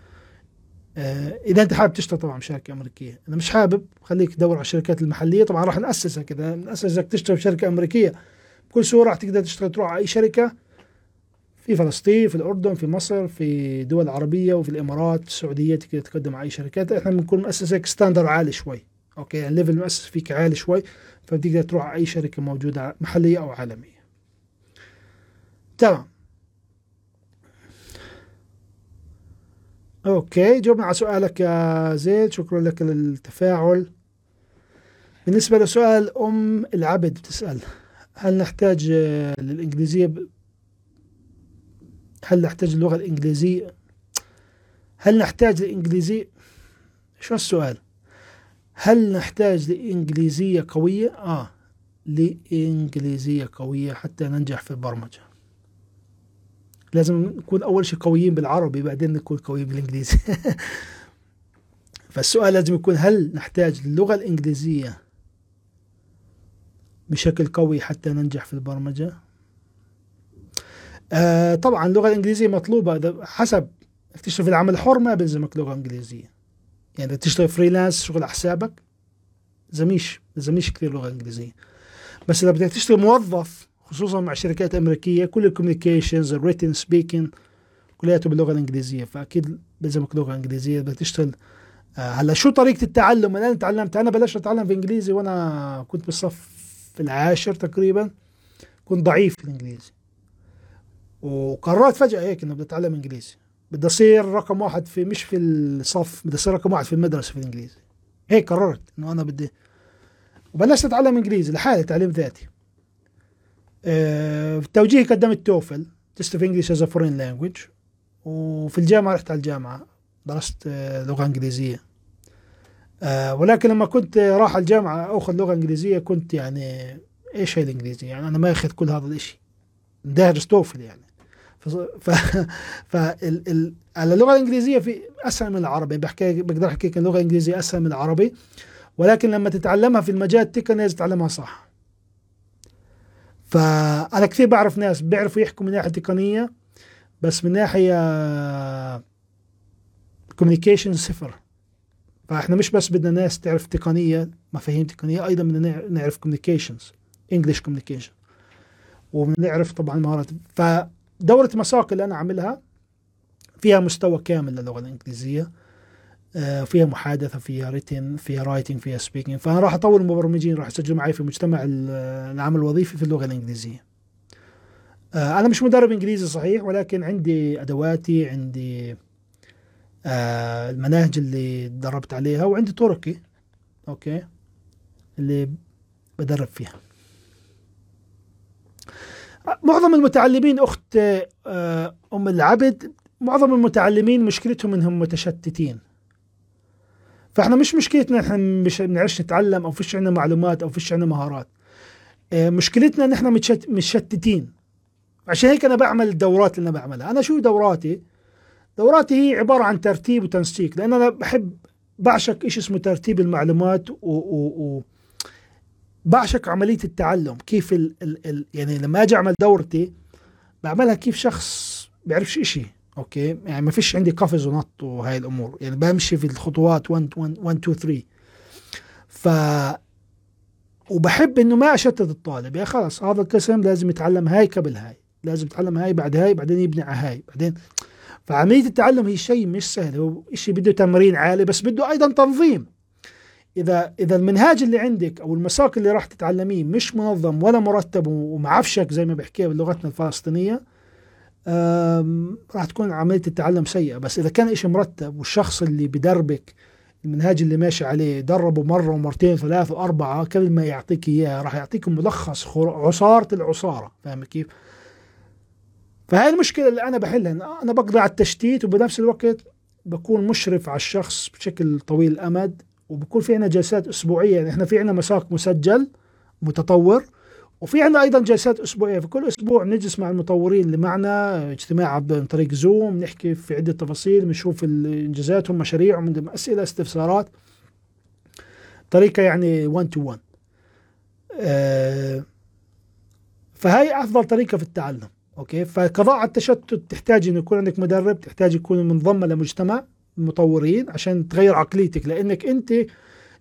إذا أنت حابب تشتغل طبعا بشركة أمريكية. إذا مش حابب خليك تدور على الشركات المحلية. طبعا راح ناسسك إذا ناسسك تشتغل بشركه أمريكية بكل سهوله راح تقدر تشتغل تروح على أي شركة في فلسطين في الأردن في مصر في دول عربية وفي الإمارات السعودية تقدر تقدم على أي شركات. إحنا بنكون مؤسسك standard عالي شوي أوكي؟ يعني ال level المؤسس فيك عالي شوي فبتقدر تروح على أي شركة موجودة محلية أو عالمية. تمام. أوكي جاوبنا على سؤالك يا زيد. شكرا لك للتفاعل. بالنسبة لسؤال أم العبد بتسأل هل نحتاج للإنجليزية؟ ب... هل نحتاج اللغة الإنجليزية؟ هل نحتاج للإنجليزية؟ شو السؤال؟ هل نحتاج لإنجليزية قوية؟ آه لإنجليزية قوية حتى ننجح في البرمجة. لازم نكون أول شيء قويين بالعربي بعدين نكون قويين بالإنجليزي. فالسؤال لازم يكون هل نحتاج اللغة الإنجليزية بشكل قوي حتى ننجح في البرمجة؟ آه طبعا اللغة الإنجليزية مطلوبة. حسب تشتغل في العمل الحر ما بيلزمك لغة إنجليزية. يعني تشتغل freelance شغل على حسابك لازمش لازمش كثير لغة إنجليزية. بس إذا بدك تشتغل موظف خصوصا مع شركات امريكيه كل ال communications ال written speaking كلياته باللغة الإنجليزية. فأكيد بلزمك لغة إنجليزية بدك تشتغل. آه هلأ شو طريقة التعلم؟ أنا تعلمت أنا بلشت أتعلم في انجليزي وأنا كنت بالصف العاشر تقريبا. كنت ضعيف في الإنجليزي. وقررت فجأة هيك انه بدي اتعلم إنجليزي. بدي أصير رقم واحد في مش في الصف بدي أصير رقم واحد في المدرسة في الإنجليزي. هيك قررت إنه أنا بدي. وبلشت أتعلم إنجليزي لحالي تعليم ذاتي. في التوجيهي قدمت TOEFL test of English as foreign language وفي الجامعة رحت على الجامعة درست لغة إنجليزية. ولكن لما كنت راح الجامعة أخذ لغة إنجليزية كنت يعني إيش هي الانجليزي يعني أنا ما أخذ كل هذا الإشي. دارس TOEFL يعني. ف ف ال... اللغة الإنجليزية في أسهل من العربي. بحكي بقدر أحكي اللغة الإنجليزية أسهل من العربي. ولكن لما تتعلمها في المجال التقني لازم تتعلمها صح. فأنا كثير بعرف ناس بيعرفوا يحكوا من ناحية تقنية بس من ناحية communication صفر. فإحنا مش بس بدنا ناس تعرف تقنية مفاهيم تقنية أيضا بدنا نعرف communications English communication ونعرف طبعا مهارات فدورة مساق اللي أنا عاملها فيها مستوى كامل للغة الإنجليزية. فيها محادثة فيها written فيها writing فيها speaking فانا راح اطور المبرمجين راح يسجلوا معي في مجتمع العمل الوظيفي في اللغة الإنجليزية. آه، أنا مش مدرب إنجليزي صحيح ولكن عندي أدواتي عندي آه، المناهج اللي دربت عليها وعندي طرقي okay اللي بدرب فيها. معظم المتعلمين أخت أم العبد معظم المتعلمين مشكلتهم إنهم متشتتين. فاحنا مش مشكلتنا إحنا مش بنعرفش نتعلم أو فيش عندنا معلومات أو فيش عندنا مهارات. آه مشكلتنا إن إحنا متشتتين. عشان هيك أنا بعمل الدورات اللي أنا بعملها. أنا شو دوراتي؟ دوراتي هي عبارة عن ترتيب وتنسيق. لأن أنا بحب بعشق شيء اسمه ترتيب المعلومات و, و, و بعشق عملية التعلم. كيف ال ال ال يعني لما أجي أعمل دورتي بعملها كيف شخص بيعرفش إشي. okay؟ يعني ما فيش عندي قفز ونط وهاي الأمور. يعني بمشي في الخطوات 1 1 1 2 3 ف وبحب إنه ما أشتت الطالب. يا خلاص هذا القسم لازم يتعلم هاي قبل هاي. لازم يتعلم هاي بعد هاي بعدين يبني على هاي. بعدين فعملية التعلم هي شيء مش سهل. هو شيء بده تمرين عالي بس بده أيضا تنظيم. إذا إذا المنهاج اللي عندك أو المساق اللي راح تتعلميه مش منظم ولا مرتب ومعفشك زي ما بحكيها بلغتنا الفلسطينية راح تكون عملية التعلم سيئة. بس إذا كان شيء مرتب والشخص اللي بدربك المنهاج اللي ماشي عليه دربه مرة ومرتين ثلاث وأربعة قبل ما يعطيك اياه راح يعطيك ملخص عصارة العصارة. فاهم كيف؟ فهاي المشكلة اللي أنا بحلها. أنا بقضي على التشتيت وبنفس الوقت بكون مشرف على الشخص بشكل طويل الأمد وبكون في عنا جلسات أسبوعية. يعني إحنا في عنا مساق مسجل متطور وفي عندنا أيضا جلسات أسبوعية. في كل أسبوع نجلس مع المطورين اللي معنا اجتماع عن طريق زوم نحكي في عدة تفاصيل بنشوف انجازاتهم مشاريعهم عندهم أسئلة استفسارات. طريقة يعني 1 to 1 فهي أفضل طريقة في التعلم. okay؟ فقضاء على التشتت تحتاج انه يكون عندك مدرب تحتاج يكون منضم لمجتمع مطورين عشان تغير عقليتك. لأنك أنت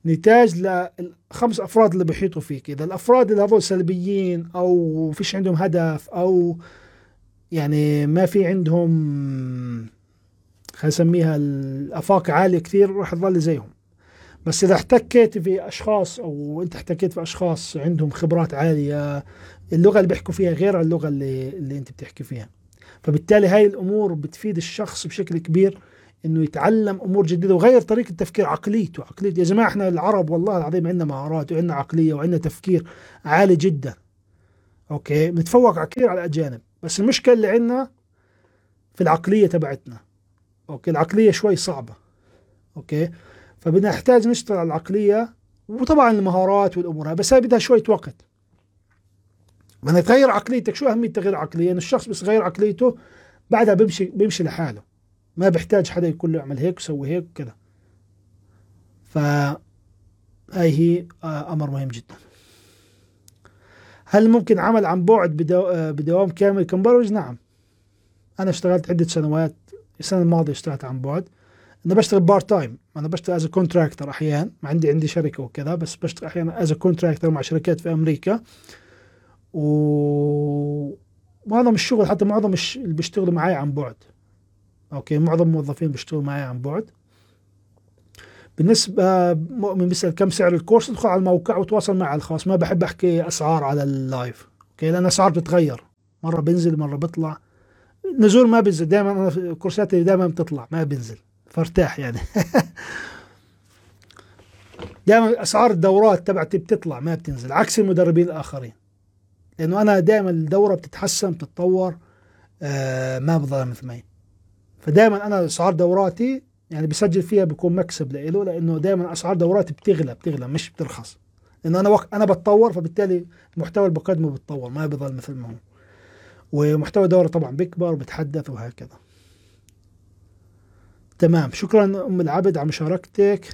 نتاج للخمس أفراد اللي بيحيطوا فيك. إذا الأفراد اللي هذول سلبيين أو فيش عندهم هدف أو يعني ما في عندهم خلينا نسميها الأفاق عالية كثير راح تظل زيهم. بس إذا احتكيت في اشخاص أو أنت احتكيت في اشخاص عندهم خبرات عالية اللغة اللي بيحكوا فيها غير اللغة اللي, اللي أنت بتحكي فيها. فبالتالي هاي الأمور بتفيد الشخص بشكل كبير إنه يتعلم أمور جديدة وغير طريقة تفكير عقليته عقليته. يا جماعة إحنا العرب والله العظيم عندنا مهارات وعندنا عقلية وعندنا تفكير عالي جدا. okay؟ بنتفوق كثير على الأجانب. بس المشكلة اللي عندنا في العقلية تبعتنا. okay؟ العقلية شوي صعبة. okay؟ فبدنا نحتاج نشتغل على العقلية وطبعا المهارات والأمور بس هاي بدها شوية وقت. بدنا تغير عقليتك. شو أهمية تغيير عقلية؟ إنه الشخص بس يغير عقليته بعدها بيمشي بيمشي لحاله. ما بيحتاج حدا يقول له اعمل هيك وسوي هيك وكذا فهاي هي آه، أمر مهم جدا. هل ممكن عمل عن بعد بدو آه، بدوام كامل كمبرمج نعم. أنا اشتغلت عدة سنوات السنة الماضية اشتغلت عن بعد. أنا بشتغل part time أنا بشتغل as contractor أحيانا. ما عندي عندي شركة وكذا بس بشتغل أحيانا as contractor مع شركات في أمريكا. و معظم الشغل حتى معظم اللي بيشتغلوا معي عن بعد. okay معظم الموظفين بيشتغلوا معي عن بعد. بالنسبة مؤمن بيسأل كم سعر ال course؟ ادخل على الموقع وتواصل معي على الخاص. ما بحب أحكي أسعار على ال live okay؟ لأن اسعار بتتغير. مرة بنزل مرة بيطلع. نزول ما بنزل دائما أنا كورساتي دائما بتطلع ما بنزل فارتاح يعني. دائما أسعار الدورات تبعتي بتطلع ما بتنزل. عكس المدربين الآخرين. لأنه أنا دائما الدورة بتتحسن بتتطور آه ما بضل مثل فدائما أنا اسعار دوراتي يعني بسجل فيها بكون مكسب لإله لأنه دائما أسعار دوراتي بتغلى بتغلى مش بترخص. لأنه أنا وقت أنا بتطور فبالتالي المحتوى اللي بقدمه بتطور ما بضل مثل ما هو. ومحتوى الدورة طبعا بيكبر وبتحدث وهكذا. تمام. شكرا أم العبد على مشاركتك.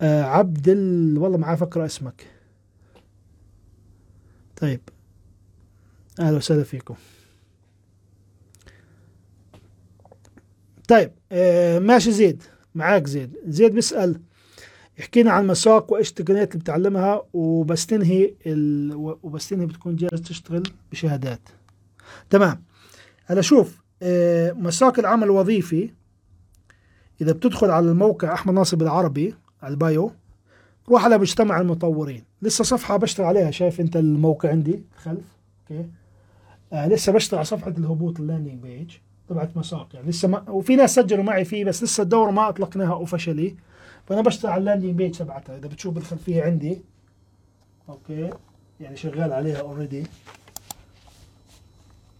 آه عبد ال... والله ما عارف اقرا اسمك. طيب. أهلا وسهلا فيكم. طيب آه ماشي زيد. معاك زيد. زيد بيسأل يحكينا عن مساق وإيش التقنيات اللي بتعلمها وبستنهي ال... وبستنهي بتكون جاهز تشتغل بشهادات. تمام. هلا شوف آه، مساق العمل الوظيفي إذا بتدخل على الموقع أحمد ناصر بالعربي على البايو روح على مجتمع المطورين. لسه صفحة بشتغل عليها شايف أنت الموقع عندي؟ خلف okay. آه لسه بشتغل على صفحة الهبوط ال landing page تبعت مساق يعني. لسه ما وفي ناس سجلوا معي فيه بس لسه الدورة ما أطلقناها officially فأنا بشتغل على ال landing page تبعتها إذا بتشوف بالخلفية عندي. okay. يعني شغال عليها already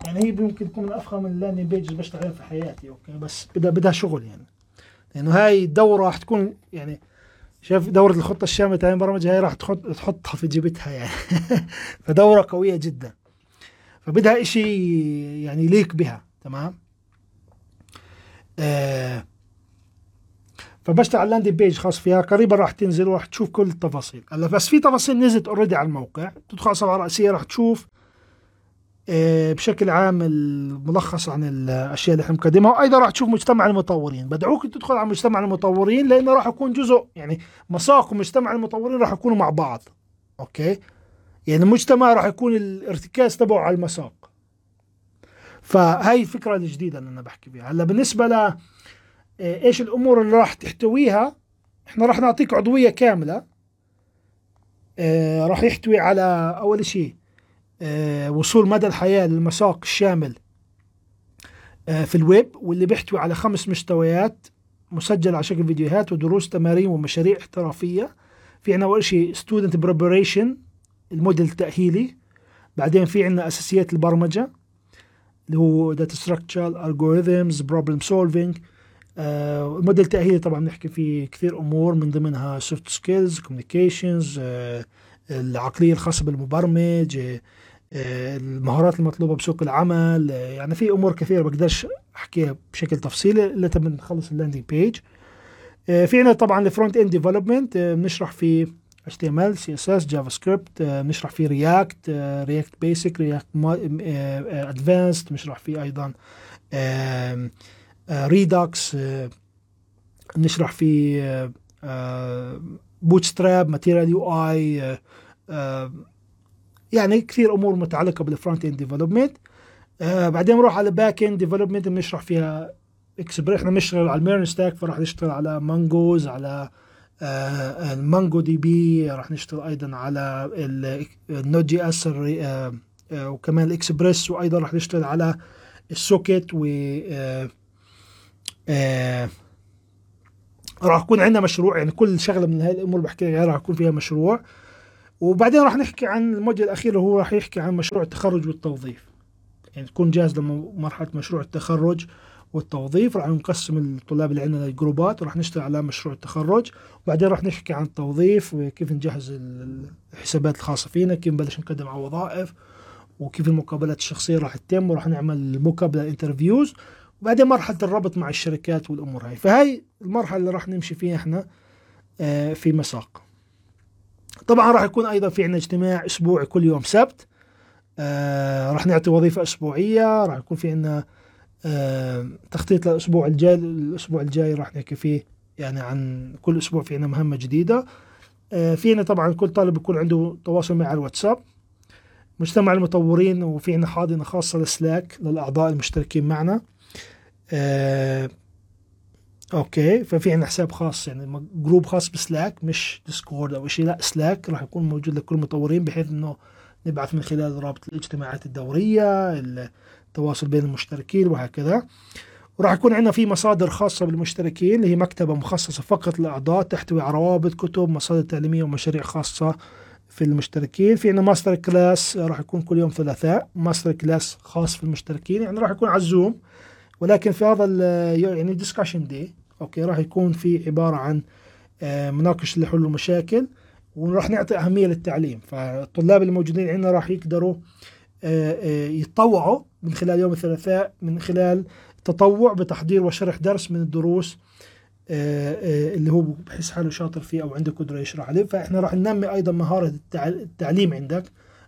يعني هي ممكن تكون من أفخم ال landing page اللي بشتغل عليها في حياتي. okay. بس بدها بدها شغل يعني. لأنه هاي الدورة راح تكون يعني شايف دورة الخطة الشاملة تاع البرمجة؟ هاي راح تحط تحطها في جيبتها يعني. فدورة قوية جدا. فبدها إشي يعني يليق بها. تمام؟ آه فبشتغل على ال landing page خاص فيها. قريبا راح تنزل وراح تشوف كل التفاصيل. هلا بس في تفاصيل نزلت already على الموقع. تدخل على الصفحه الرئيسيه راح تشوف آه، بشكل عام الملخص عن الأشياء اللي إحنا مقدمها. وأيضا راح تشوف مجتمع المطورين. بدعوك تدخل على مجتمع المطورين لأنه راح يكون جزء يعني مساق ومجتمع المطورين راح يكونوا مع بعض. okay؟ يعني المجتمع راح يكون الارتكاز تبعه على المساق. فهي الفكرة الجديدة اللي أنا بحكي بها هلأ بالنسبة ل آه، إيش الأمور اللي راح تحتويها إحنا راح نعطيك عضوية كاملة. آه راح يحتوي على أول شيء آه وصول مدى الحياة للمساق الشامل في الويب واللي بيحتوي على خمس مستويات مسجل على شكل فيديوهات ودروس تمارين ومشاريع احترافية. في عندنا أول شيء student preparation ال module التأهيلي. بعدين في عندنا أساسيات البرمجة. اللي هو data structure algorithms problem solving ال module التأهيلي طبعا بنحكي فيه كثير أمور من ضمنها soft skills communications العقلية الخاصة بالمبرمج آه، آه، المهارات المطلوبة بسوق العمل. آه، يعني في أمور كثيرة بقدرش أحكيها بشكل تفصيلي إلا تم نخلص ال landing page في عندنا طبعا ال front end development بنشرح فيه HTML CSS JavaScript بنشرح فيه React React basic React advanced بنشرح فيه أيضا Redux نشرح فيه Bootstrap Material UI يعني كثير أمور متعلقة بال front end development بعدين بنروح على back end development بنشرح فيها اكسبريس إحنا بنشتغل على ال MERN stack فراح نشتغل على Mongoose على ال MongoDB راح نشتغل أيضا على ال Node.js وكمان الإكسبريس وأيضا راح نشتغل على ال socket و راح يكون عندنا مشروع يعني كل شغلة من هاي الأمور بحكي لك راح يكون فيها مشروع. وبعدين راح نحكي عن الموجة الأخيرة هو راح يحكي عن مشروع التخرج والتوظيف. يعني تكون جاهز لمرحلة مشروع التخرج والتوظيف راح نقسم الطلاب اللي عندنا لجروبات وراح نشتغل على مشروع التخرج وبعدين راح نحكي عن التوظيف وكيف نجهز الحسابات الخاصة فينا كيف نبلش نقدم على وظائف وكيف المقابلات الشخصية راح تتم وراح نعمل مقابلة انترفيوز وبعدين مرحلة الربط مع الشركات والأمور هاي. فهاي المرحلة اللي راح نمشي فيها إحنا في مساق. طبعا راح يكون أيضا في عندنا اجتماع أسبوعي كل يوم سبت راح نعطي وظيفة أسبوعية راح يكون في عندنا آه تخطيط للأسبوع الجاي الأسبوع الجاي راح نحكي فيه يعني عن كل أسبوع في عنا مهمة جديدة. آه فينا طبعا كل طالب يكون عنده تواصل معي على الواتساب. مجتمع المطورين وفي عنا حاضنة خاصة ل Slack للأعضاء المشتركين معنا. آه أوكي ففي عنا حساب خاص يعني جروب خاص ب Slack مش Discord أو شيء لا Slack راح يكون موجود لكل المطورين بحيث إنه نبعث من خلال رابط الاجتماعات الدورية التواصل بين المشتركين وهكذا. وراح يكون عندنا في مصادر خاصة بالمشتركين اللي هي مكتبة مخصصة فقط للأعضاء تحتوي على روابط كتب مصادر تعليمية ومشاريع خاصة في المشتركين. في عندنا master class راح يكون كل يوم ثلاثاء master class خاص في المشتركين. يعني راح يكون على ال Zoom ولكن في هذا يعني discussion day أوكي راح يكون في عبارة عن مناقشة لحل المشاكل وراح نعطي أهمية للتعليم. فالطلاب الموجودين عندنا راح يقدروا يتطوعوا من خلال يوم الثلاثاء من خلال تطوع بتحضير وشرح درس من الدروس اللي هو بحس حاله شاطر فيه أو عنده قدرة يشرح عليه. فإحنا راح ننمي أيضا مهارة التعليم عندك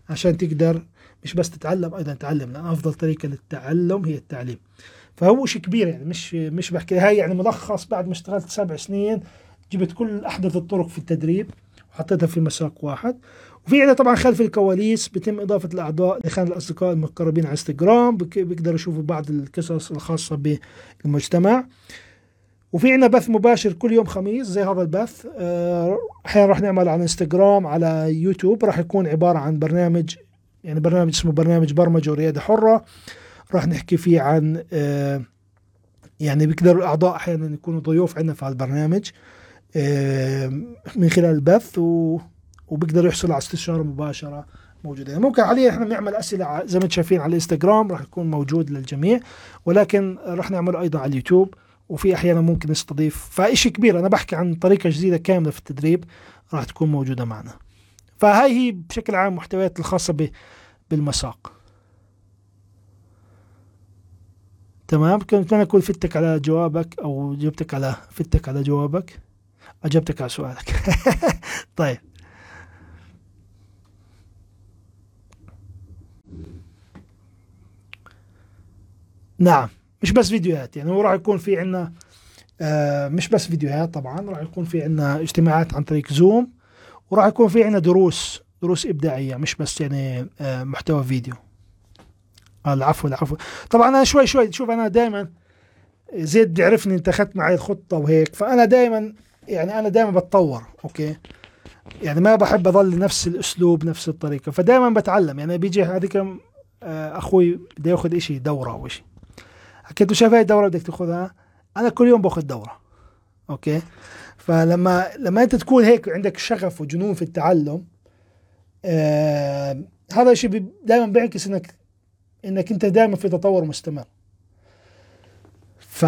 عشان تقدر مش بس تتعلم أيضا تعلم لأن أفضل طريقة للتعلم هي التعليم. فهو شيء كبير يعني مش مش بحكي. هاي يعني ملخص بعد ما اشتغلت سبع سنين جبت كل أحدث الطرق في التدريب وحطيتها في مساق واحد. وفي عندنا طبعا خلف الكواليس بيتم إضافة الأعضاء لخان الأصدقاء المقربين على انستغرام بيقدروا يشوفوا بعض القصص الخاصة بالمجتمع. وفي عندنا بث مباشر كل يوم خميس زي هذا البث. آه، أحيانا راح نعمل على انستغرام على يوتيوب راح يكون عبارة عن برنامج يعني برنامج اسمه برنامج برمجة وريادة حرة. راح نحكي فيه عن آه، يعني بيقدروا الأعضاء أحيانا يكونوا ضيوف عندنا في هذا البرنامج آه، من خلال البث. و وبيقدروا يحصلوا على استشارة مباشرة موجودة. يعني ممكن حاليا إحنا بنعمل أسئلة زي ما أنتم شايفين على الإنستغرام راح يكون موجود للجميع ولكن راح نعمله أيضا على اليوتيوب وفي أحيانا ممكن نستضيف فشيء كبير أنا بحكي عن طريقة جديدة كاملة في التدريب راح تكون موجودة معنا. فهاي هي بشكل عام محتويات الخاصة بالمساق. تمام؟ كنت أنا أكون فتك على جوابك أو جبتك على فتك على جوابك. أجبتك على سؤالك. طيب. نعم مش بس فيديوهات يعني هو راح يكون في عندنا آه مش بس فيديوهات طبعا راح يكون في عندنا اجتماعات عن طريق زوم وراح يكون في عندنا دروس دروس إبداعية مش بس يعني آه محتوى فيديو. آه العفو العفو. طبعا أنا شوي شوي شوف أنا دائما زيد بيعرفني أنت أخذت معي الخطة وهيك فأنا دائما يعني أنا دائما بتطور okay؟ يعني ما بحب اضل نفس الأسلوب نفس الطريقة فدائما بتعلم. يعني بيجي هذيك أخوي بده ياخذ شيء دوره أو شيء له شايف هاي الدورة بدك تاخذها؟ أنا كل يوم باخذ دورة. okay؟ فلما لما أنت تكون هيك عندك شغف وجنون في التعلم آه هذا الشيء دائما بيعكس إنك إنك أنت دائما في تطور مستمر. ف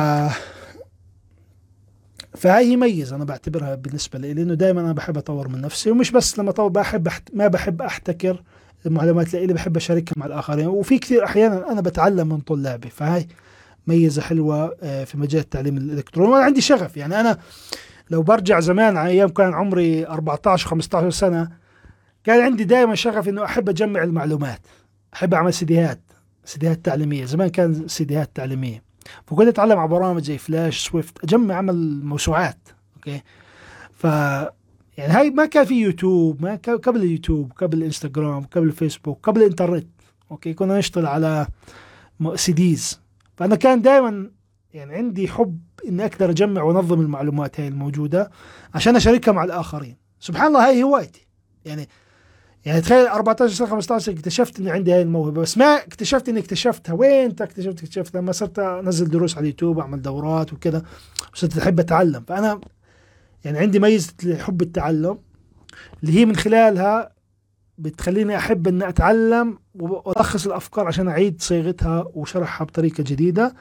فهي هي ميزة أنا بعتبرها بالنسبة لي لأنه دائما أنا بحب أطور من نفسي ومش بس لما أطور بحب أحت... ما بحب أحتكر المعلومات اللي بحب أشاركها مع الآخرين. وفي كثير أحيانا أنا بتعلم من طلابي فهي ميزة حلوة آه، في مجال التعليم الإلكتروني. وأنا عندي شغف يعني أنا لو برجع زمان على أيام كان عمري 14 15 سنة كان عندي دائما شغف إنه أحب أجمع المعلومات أحب أعمل سيديهات سيديهات تعليمية. زمان كان سيديهات تعليمية. فكنت أتعلم على برامج زي Flash Swift أجمع أعمل موسوعات okay؟ ف يعني هاي ما كان في يوتيوب ما كان قبل اليوتيوب قبل الإنستغرام قبل الفيسبوك قبل الإنترنت okay؟ كنا نشتغل على CDs. فأنا كان دائما يعني عندي حب إني أقدر أجمع وأنظم المعلومات هاي الموجودة عشان أشاركها مع الآخرين. سبحان الله هاي هوايتي. يعني يعني تخيل 14 سنة 15 اكتشفت إني عندي هاي الموهبة. بس ما اكتشفت إني اكتشفتها. وين اكتشفت اكتشفت. لما صرت أنزل دروس على اليوتيوب أعمل دورات وكذا صرت أحب أتعلم. فأنا يعني عندي ميزة حب التعلم اللي هي من خلالها بتخليني أحب إني أتعلم وألخص الأفكار عشان أعيد صياغتها وشرحها بطريقة جديدة.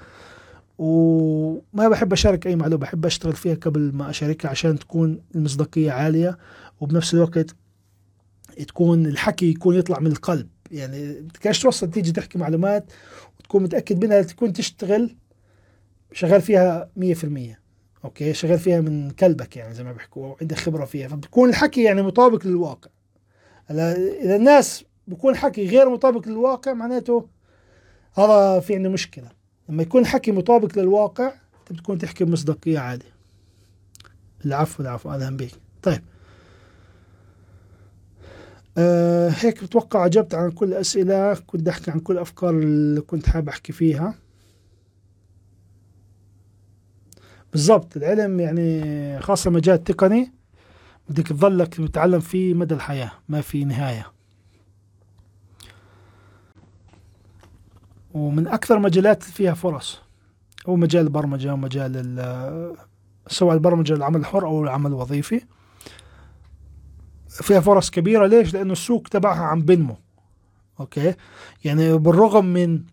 وما بحب أشارك أي معلومة بحب أشتغل فيها قبل ما أشاركها عشان تكون المصداقية عالية وبنفس الوقت تكون الحكي يكون يطلع من القلب. يعني بدكش توصل تيجي تحكي معلومات وتكون متأكد منها تكون تشتغل شغال فيها 100% أوكي؟ شغال فيها من قلبك يعني زي ما بيحكوا عندك خبرة فيها. فبتكون الحكي يعني مطابق للواقع. إذا الناس بكون حكي غير مطابق للواقع معناته هذا في عندنا مشكلة. لما يكون حكي مطابق للواقع أنت بتكون تحكي بمصداقيه عادي العفو العفو أهلا بك طيب. أه هيك بتوقع أجبت عن كل الاسئله كنت أحكي عن كل الافكار اللي كنت حابب أحكي فيها. بالضبط العلم يعني خاصة مجال التقني. بدك تظلك تتعلم فيه مدى الحياة ما في نهاية. ومن أكثر مجالات فيها فرص هو مجال البرمجة ومجال سواء البرمجة العمل الحر أو العمل الوظيفي. فيها فرص كبيرة. ليش؟ لأنه السوق تبعها عم بنمو. أوكي؟ يعني بالرغم من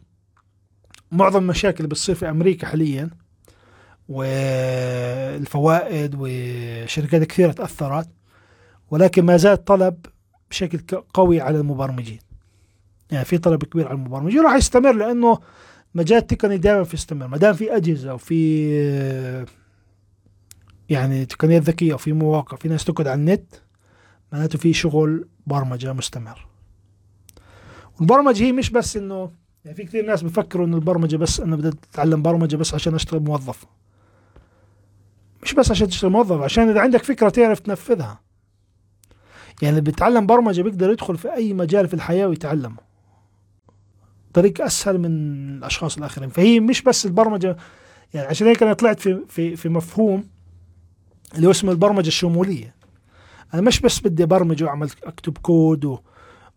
معظم المشاكل اللي بتصير في أمريكا حاليا والفوائد وشركات كثيرة تأثرت ولكن ما زال طلب بشكل قوي على المبرمجين. يعني في طلب كبير على المبرمجين راح يستمر لأنه مجال التقني دائما في يستمر ما دام في أجهزة وفي يعني تقنيات ذكية وفي مواقع في ناس تقعد على النت معناته في شغل برمجة مستمر. والبرمجة هي مش بس إنه يعني في كثير ناس بفكروا إنه البرمجة بس إنه بدي اتعلم برمجة بس عشان أشتغل موظف. مش بس عشان تشتغل موظف عشان إذا عندك فكرة تعرف تنفذها. يعني اللي بيتعلم برمجة بيقدر يدخل في أي مجال في الحياة ويتعلمه. طريق أسهل من الأشخاص الآخرين. فهي مش بس البرمجة يعني عشان هيك أنا طلعت في في في مفهوم اللي هو اسمه البرمجة الشمولية. أنا مش بس بدي أبرمج وأعمل أكتب كود و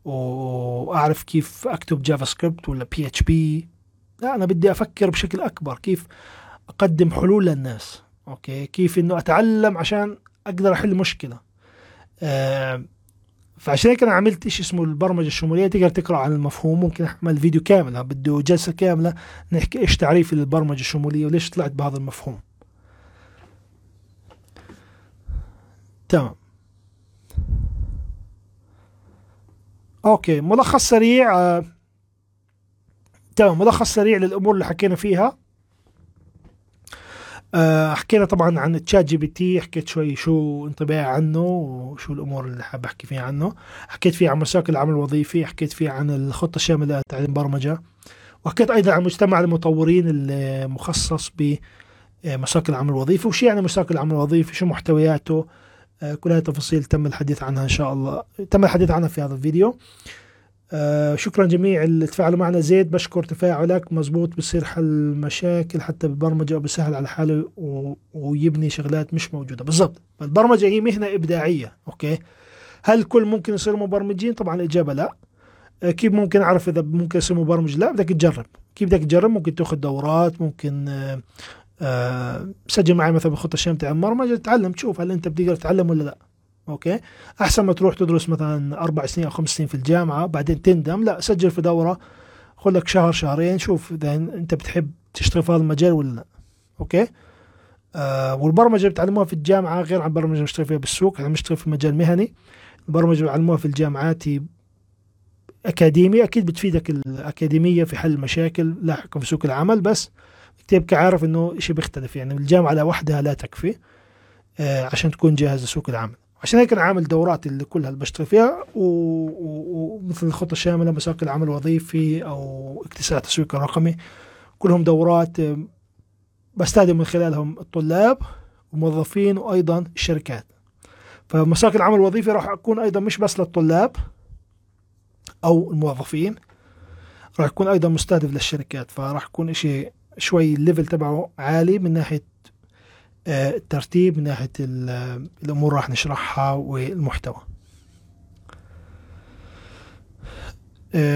وأعرف كيف أكتب JavaScript ولا PHP لا أنا بدي أفكر بشكل أكبر كيف أقدم حلول للناس. okay. كيف إنه أتعلم عشان أقدر أحل مشكلة. آه فعشان هيك أنا عملت شيء اسمه البرمجة الشمولية. تقدر تقرأ عن المفهوم. ممكن اعمل فيديو كامل بده جلسة كاملة نحكي إيش تعريف البرمجة الشمولية وليش طلعت بهذا المفهوم. تمام. okay. ملخص سريع آه. تمام. ملخص سريع للأمور اللي حكينا فيها. حكينا طبعا عن ChatGPT حكيت شوي شو انطباعي عنه وشو الأمور اللي حاب أحكي فيها عنه. حكيت فيه عن مشاكل العمل الوظيفي حكيت فيه عن الخطة الشاملة لتعليم برمجة وحكيت أيضا عن مجتمع المطورين المخصص بمشاكل العمل الوظيفي وش يعني مشاكل العمل الوظيفي شو محتوياته. آه كل هذه التفاصيل تم الحديث عنها إن شاء الله تم الحديث عنها في هذا الفيديو. آه شكرا جميع اللي تفاعلوا معنا. زيد بشكر تفاعلك. مزبوط بصير حل مشاكل حتى بالبرمجة وبسهل على حاله و... ويبني شغلات مش موجودة. بالضبط. البرمجة هي مهنة إبداعية أوكي؟ هل كل ممكن يصيروا مبرمجين؟ طبعا الإجابة لا. آه كيف ممكن أعرف إذا ممكن يصير مبرمج؟ لا بدك تجرب. كيف بدك تجرب؟ ممكن تأخذ دورات ممكن آه آه سجل معي مثلا بخطة الشام تاع البرمجة تتعلم تشوف هل أنت بتقدر تتعلم ولا لا. okay؟ أحسن ما تروح تدرس مثلا أربع سنين أو خمس سنين في الجامعة بعدين تندم لا سجل في دورة خذ لك شهر شهرين شوف اذا أنت بتحب تشتغل في هذا المجال ولا لا. okay؟ آه والبرمجة اللي بتعلموها في الجامعة غير عن البرمجه اللي بشتغل فيها بالسوق أنا بشتغل في مجال مهني. البرمجة اللي بيعلموها في الجامعات اكاديمي أكيد بتفيدك الأكاديمية في حل المشاكل لاحقا في سوق العمل بس تبقى عارف إنه شيء بيختلف يعني الجامعة لوحدها لا تكفي آه عشان تكون جاهز لسوق العمل. عشان هيك أنا عامل دورات اللي كلها اللي بشتغل فيها ومثل الخطة الشاملة مساق العمل الوظيفي أو اكتساب التسويق الرقمي كلهم دورات بستخدم من خلالهم الطلاب والموظفين وأيضا الشركات. فمساق العمل الوظيفي راح أكون أيضا مش بس للطلاب أو الموظفين راح يكون أيضا مستهدف للشركات. فراح يكون شيء شوي الليفل تبعه عالي من ناحية الترتيب من ناحية الأمور راح نشرحها والمحتوى.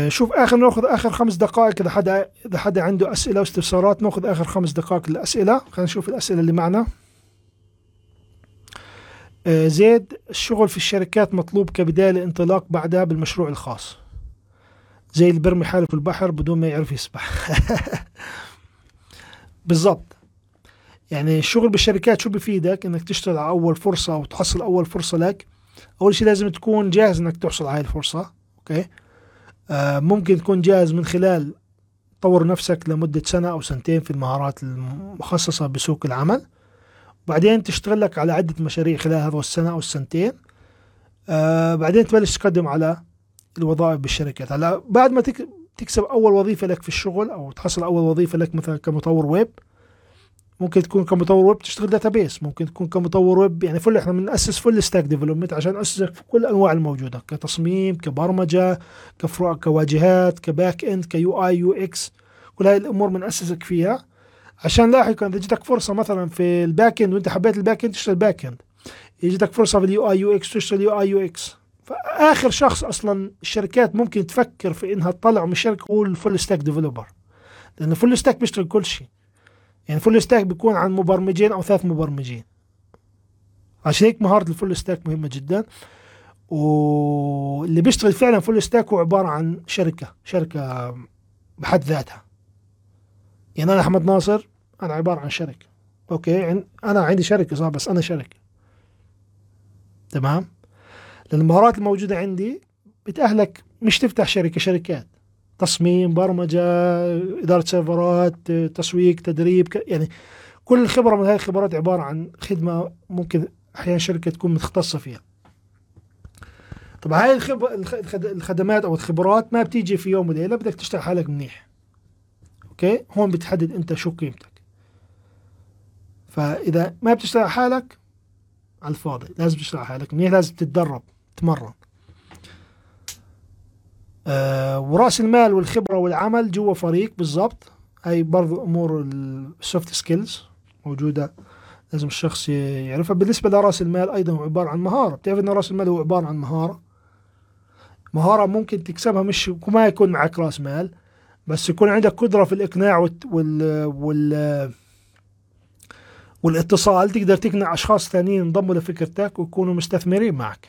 شوف آخر ناخذ آخر خمس دقائق إذا حدا إذا حدا عنده أسئلة واستفسارات ناخذ آخر خمس دقائق للأسئلة. خلينا نشوف الأسئلة اللي معنا. زيد الشغل في الشركات مطلوب كبداية للانطلاق بعدها بالمشروع الخاص. زي اللي برمي حاله في البحر بدون ما يعرف يسبح. بالضبط. يعني الشغل بالشركات شو بفيدك؟ إنك تشتغل على أول فرصة وتحصل أول فرصة لك. أول شيء لازم تكون جاهز إنك تحصل على هاي الفرصة أوكي؟ آه ممكن تكون جاهز من خلال تطور نفسك لمدة سنة أو سنتين في المهارات المخصصة بسوق العمل. بعدين تشتغل لك على عدة مشاريع خلال هذا السنة أو السنتين. آه بعدين تبلش تقدم على الوظائف بالشركات. هلأ بعد ما تكسب أول وظيفة لك في الشغل أو تحصل أول وظيفة لك مثلا كمطور ويب ممكن تكون كمطور ويب تشتغل database ممكن تكون كمطور ويب يعني full إحنا بنأسس full stack development عشان نأسسك في كل الانواع الموجودة كتصميم كبرمجة كفروع كواجهات ك back end ك UI UX كل هاي الأمور بنأسسك فيها. عشان لاحقا إذا جتك فرصة مثلا في ال back end وإنت حبيت ال back end تشتغل back end يجيك فرصة في ال UI UX تشتغل UI UX. فآخر شخص أصلا الشركات ممكن تفكر في إنها تطلع من الشركة هو ال full stack developer لأنه full stack بيشتغل كل شيء. يعني full stack بيكون عن مبرمجين أو ثلاث مبرمجين. عشان هيك مهارة ال full stack مهمة جدا. واللي بيشتغل فعلا full stack هو عبارة عن شركة شركة بحد ذاتها. يعني أنا أحمد ناصر أنا عبارة عن شركة. okay أنا عندي شركة صح بس أنا شركة. تمام؟ لأن المهارات الموجودة عندي بتأهلك مش تفتح شركة شركات. تصميم برمجة إدارة سيرفرات تسويق تدريب يعني كل الخبرة من هذه الخبرات عبارة عن خدمة ممكن أحيانا شركة تكون متخصصة فيها. طبعا هاي. الخدمات أو الخبرات ما بتيجي في يوم وليلة بدك تشتغل حالك منيح. okay؟ هون بتحدد أنت شو قيمتك. فإذا ما بتشتغل حالك على الفاضي. لازم تشتغل حالك منيح لازم تتدرب تمرن آه وراس المال والخبرة والعمل جوا فريق بالضبط. هاي برضو أمور ال soft skills موجودة لازم الشخص يعرفها. بالنسبة لراس المال أيضا هو عبارة عن مهارة. بتعرف إن راس المال هو عبارة عن مهارة؟ مهارة ممكن تكسبها مش ما يكون معك راس مال بس يكون عندك قدرة في الإقناع وال, وال... وال... والاتصال. تقدر تقنع أشخاص ثانيين ينضموا لفكرتك ويكونوا مستثمرين معك.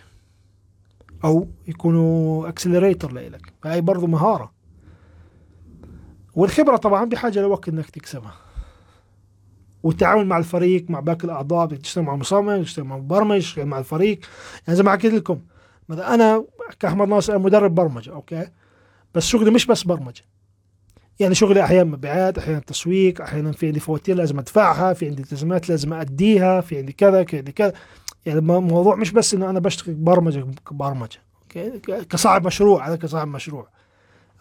أو يكونوا اكسلريتر لك فهي برضو مهارة. والخبرة طبعا بحاجه لوقت إنك تكسبها. والتعامل مع الفريق مع باقي الأعضاء بتشتغل مع مصمم تشتغل مع مبرمج مع الفريق. يعني زي ما حكيت لكم مثلا أنا كأحمد ناصر مدرب برمجة okay؟ بس شغلي مش بس برمجة. يعني شغلي أحيانا مبيعات أحيانا تسويق أحيانا في عندي فواتير لازم أدفعها في عندي التزامات لازم أديها في عندي كذا في عندي كذا. يعني الموضوع مش بس إنه أنا بشتغل برمجه برمجه okay؟ كصاحب مشروع أنا كصاحب مشروع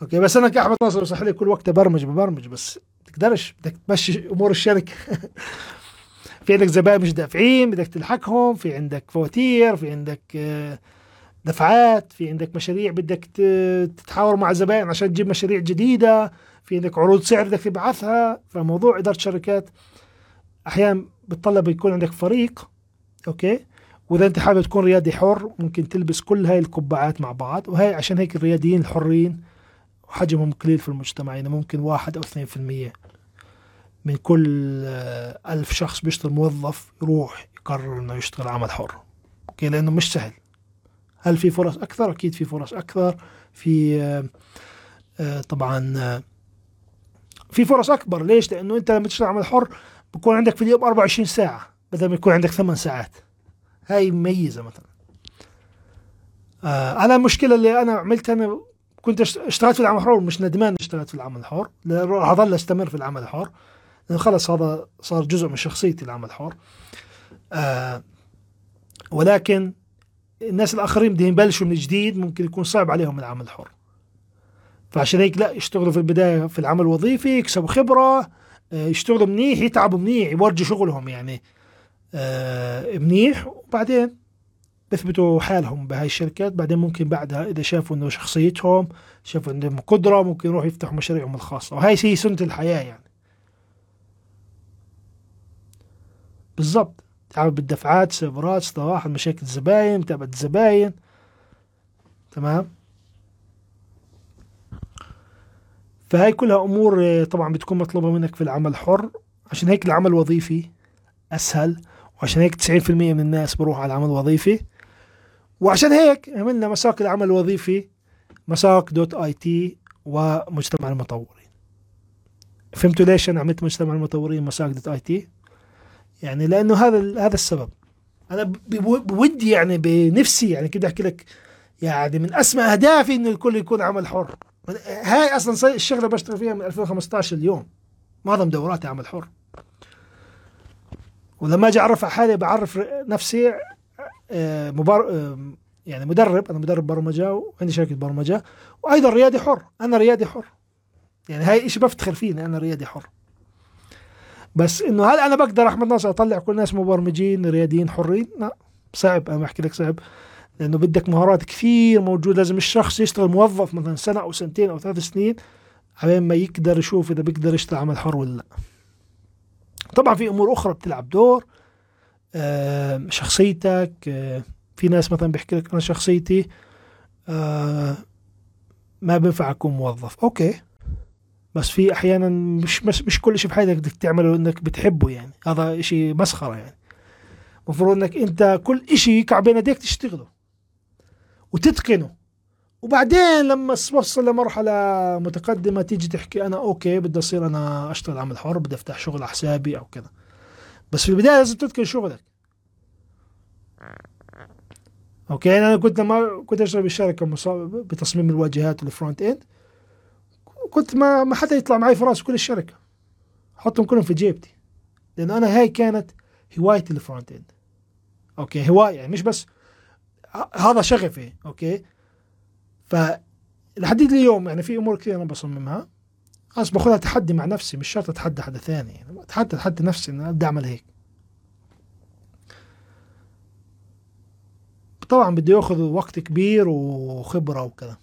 okay؟ بس أنا كأحمد ناصر صح لي كل وقت برمج ببرمج بس تقدرش بدك تمشي أمور الشركة. في عندك زبائن مش دافعين بدك تلحقهم في عندك فواتير في عندك آه، دفعات في عندك مشاريع بدك تتحاور مع الزبائن عشان تجيب مشاريع جديدة في عندك عروض سعر بدك تبعثها. فموضوع إدارة شركات أحيانا بتطلب يكون عندك فريق أوكي؟ وإذا أنت حابب تكون ريادي حر ممكن تلبس كل هاي القبعات مع بعض وهي عشان هيك الرياديين الحرين حجمهم قليل في المجتمع. يعني ممكن واحد أو اثنين في المية من كل ألف شخص بيشتغل موظف يروح يقرر إنه يشتغل عمل حر. أوكي؟ لأنه مش سهل. هل في فرص أكثر؟ أكيد في فرص أكثر. في آه، طبعا آه، في فرص أكبر. ليش؟ لأنه أنت لما تشتغل عمل حر بكون عندك في اليوم 24 ساعة بدل ما يكون عندك 8 ساعات. هاي مميزة مثلا. آه أنا المشكلة اللي أنا عملتها أنا كنت اشتغلت في العمل الحر مش ندمان اشتغلت في العمل الحر راح اظل استمر في العمل الحر لأنه خلص هذا صار جزء من شخصيتي العمل الحر. آه ولكن الناس الآخرين بدهم يبلشوا من جديد ممكن يكون صعب عليهم العمل الحر. فعشان هيك لا يشتغلوا في البداية في العمل الوظيفي يكسبوا خبرة آه يشتغلوا منيح يتعبوا منيح يورجوا شغلهم يعني. منيح. وبعدين بيثبتوا حالهم بهاي الشركات. بعدين ممكن بعدها إذا شافوا إنه شخصيتهم شافوا عندهم قدره ممكن يروحوا يفتحوا مشاريعهم الخاصة. وهي هي سنة الحياة يعني. بالضبط. تعامل بالدفعات سيرفرات صراحة مشاكل الزباين متابعه الزباين. تمام؟ فهي كلها أمور طبعا بتكون مطلوبة منك في العمل الحر عشان هيك العمل الوظيفي أسهل. وعشان هيك 90% من الناس بروح على العمل الوظيفي. وعشان هيك عملنا مساق العمل الوظيفي مساق dot IT ومجتمع المطورين. فهمتوا ليش أنا عملت مجتمع المطورين مساق دوت آي تي؟ يعني لأنه هذا هذا السبب. أنا بودي يعني بنفسي يعني كده أحكي لك يعني من أسمى أهدافي إنه الكل يكون عمل حر. هاي أصلا الشغلة بشتغل فيها من 2015 اليوم معظم دوراتي عمل حر. ولما أجي اعرف على حالي بعرف نفسي آه، مبار... آه، يعني مدرب. أنا مدرب برمجة وعندي شركة برمجة وأيضا ريادي حر. أنا ريادي حر. يعني هاي شيء بفتخر فيه أنا ريادي حر. بس إنه هل أنا بقدر أحمد ناصر أطلع كل الناس مبرمجين رياديين حرين؟ لا. صعب. أنا بحكي لك صعب. لأنه بدك مهارات كثير موجودة. لازم الشخص يشتغل موظف مثلا سنة أو سنتين أو ثلاث سنين على ما يقدر يشوف إذا بيقدر يشتغل عمل حر ولا لا. طبعا في أمور أخرى بتلعب دور شخصيتك في ناس مثلا بيحكي لك أنا شخصيتي ما بينفع أكون موظف. okay. بس في أحيانا مش مش, كل شيء بحياتك بدك تعمله إنك بتحبه يعني. هذا شيء مسخرة يعني. المفروض إنك أنت كل شيء يقع بين يديك تشتغله وتتقنه. وبعدين لما توصل لمرحلة متقدمة تيجي تحكي أنا okay بدي أصير أنا أشتغل عمل حر بدي أفتح شغل على حسابي أو كذا. بس في البداية لازم تتقن شغلك. okay أنا كنت لما كنت أشتغل بالشركة بتصميم الواجهات وال front end كنت ما ما حدا يطلع معي في راسي كل الشركة. احطهم كلهم في جيبتي. لأنه أنا هاي كانت هوايتي ال front end okay هواية يعني مش بس هذا شغفي okay. ف لحد اليوم يعني في أمور كثير أنا بصممها. خلاص باخذها تحدي مع نفسي مش شرط أتحدى حدا ثاني. يعني اتحدى أتحدى نفسي اني ابدا أعمل هيك. طبعا بده ياخذ وقت كبير وخبرة وكذا.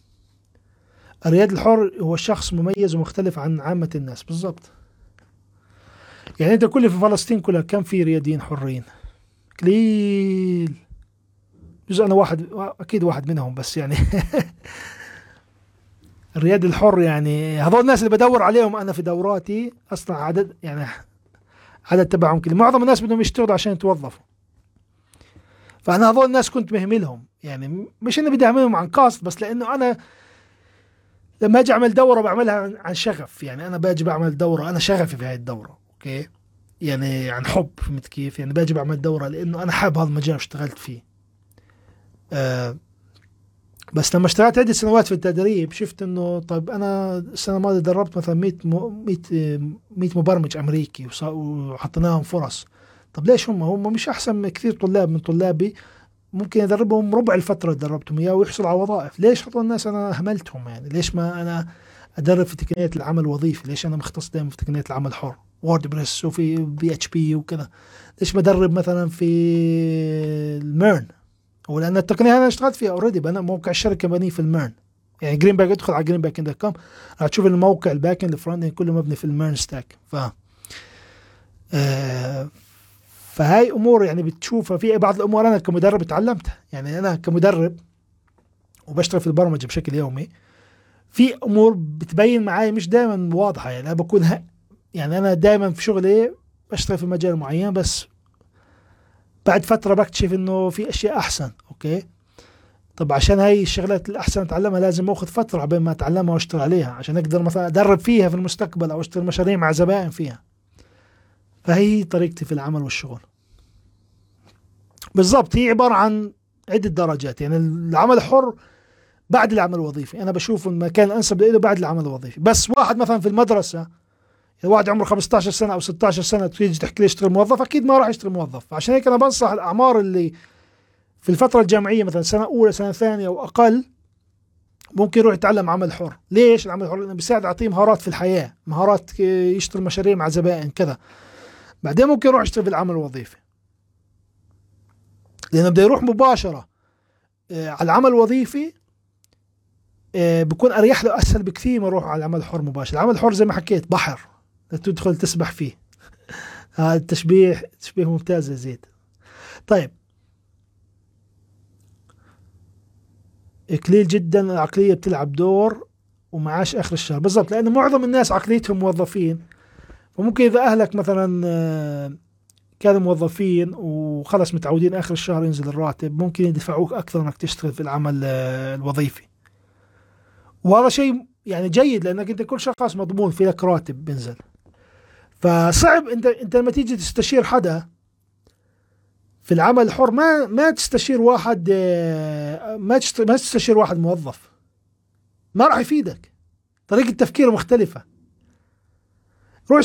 الرياد الحر هو شخص مميز ومختلف عن عامة الناس بالضبط. يعني أنت كل في فلسطين كلها كم في رياديين حرين؟ قليل. جزء أنا واحد أكيد واحد منهم بس يعني الرياد الحر يعني هذول الناس اللي بدور عليهم أنا في دوراتي أصلا عدد يعني عدد تبعهم كده معظم الناس بدهم يشتغلوا عشان يتوظفوا. فأنا هذول الناس كنت مهملهم يعني مش إني بدي اعملهم عن قصد بس لأنه أنا لما أجي أعمل دورة بعملها عن شغف. يعني أنا بأجي بعمل دورة أنا شغفي في هاي الدورة أوكي؟ يعني عن حب فهمت كيف؟ يعني بأجي بعمل دورة لأنه أنا حابب هذا المجال واشتغلت فيه. بس لما اشتغلت عدة سنوات في التدريب شفت إنه طيب أنا السنة الماضية دربت مثلا 100 100 100 مبرمج أمريكي وحطيناهم فرص. طب ليش هم؟ هم مش أحسن كثير طلاب من طلابي ممكن أدربهم ربع الفترة اللي دربتهم اياه ويحصلوا على وظائف. ليش هذول الناس أنا أهملتهم يعني؟ ليش ما أنا أدرب في تقنية العمل الوظيفي ليش أنا مختص دائما في تقنية العمل الحر و WordPress وفي PHP وكذا. ليش ما ادرب مثلا في ال MERN ولأن التقنية أنا اشتغلت فيها already أنا موقع الشركة بنيه في ال MERN يعني Green Back ادخل على Green Back dot com راح تشوف الموقع ال back end ال front end كله مبني في ال MERN stack ف آه فهاي أمور يعني بتشوفها. في بعض الأمور أنا كمدرب تعلمتها. يعني أنا كمدرب وبشتغل في البرمجة بشكل يومي في أمور بتبين معي مش دائما واضحة. يعني أنا بكون يعني أنا دائما في شغلي بشتغل في مجال معين بس بعد فترة بكتشف إنه في أشياء أحسن أوكي؟ طب عشان هاي الشغلات الأحسن أتعلمها لازم أخذ فترة بين ما أتعلمها وأشتغل عليها عشان أقدر مثلا أدرب فيها في المستقبل أو أشتغل مشاريع مع زبائن فيها. فهي طريقتي في العمل والشغل. بالضبط هي عبارة عن عدة درجات يعني العمل الحر بعد العمل الوظيفي. أنا بشوف المكان الأنسب له بعد العمل الوظيفي. بس واحد مثلا في المدرسة يعني واحد عمره 15 سنة أو 16 سنة تيجي تحكي لي اشتغل موظف أكيد ما راح يشتغل موظف. عشان هيك أنا بنصح الأعمار اللي في الفترة الجامعية مثلا سنة أولى سنة ثانية أو أقل ممكن يروح يتعلم عمل حر. ليش العمل الحر؟ لأنه بيساعد يعطيه مهارات في الحياة مهارات يشتغل مشاريع مع زبائن كذا. بعدين ممكن يروح يشتغل في العمل الوظيفي. لأنه بده يروح مباشرة آه، على العمل الوظيفي آه، بكون أريح له أسهل بكثير ما يروح على العمل الحر مباشر العمل الحر زي ما حكيت بحر. تدخل تسبح فيه. هذا التشبيه تشبيه ممتاز يا زيد. طيب. قليل جدا العقلية بتلعب دور ومعاش آخر الشهر. بالضبط لأنه معظم الناس عقليتهم موظفين. فممكن إذا أهلك مثلا آه، كانوا موظفين وخلص متعودين آخر الشهر ينزل الراتب ممكن يدفعوك أكثر إنك تشتغل في العمل آه، الوظيفي. وهذا شيء يعني جيد لأنك أنت كل خلاص مضمون في لك راتب بينزل. فصعب انت انت لما تيجي تستشير حدا في العمل الحر ما ما تستشير واحد آه، ما ما تستشير واحد موظف. ما راح يفيدك. طريقة تفكيره مختلفة. روح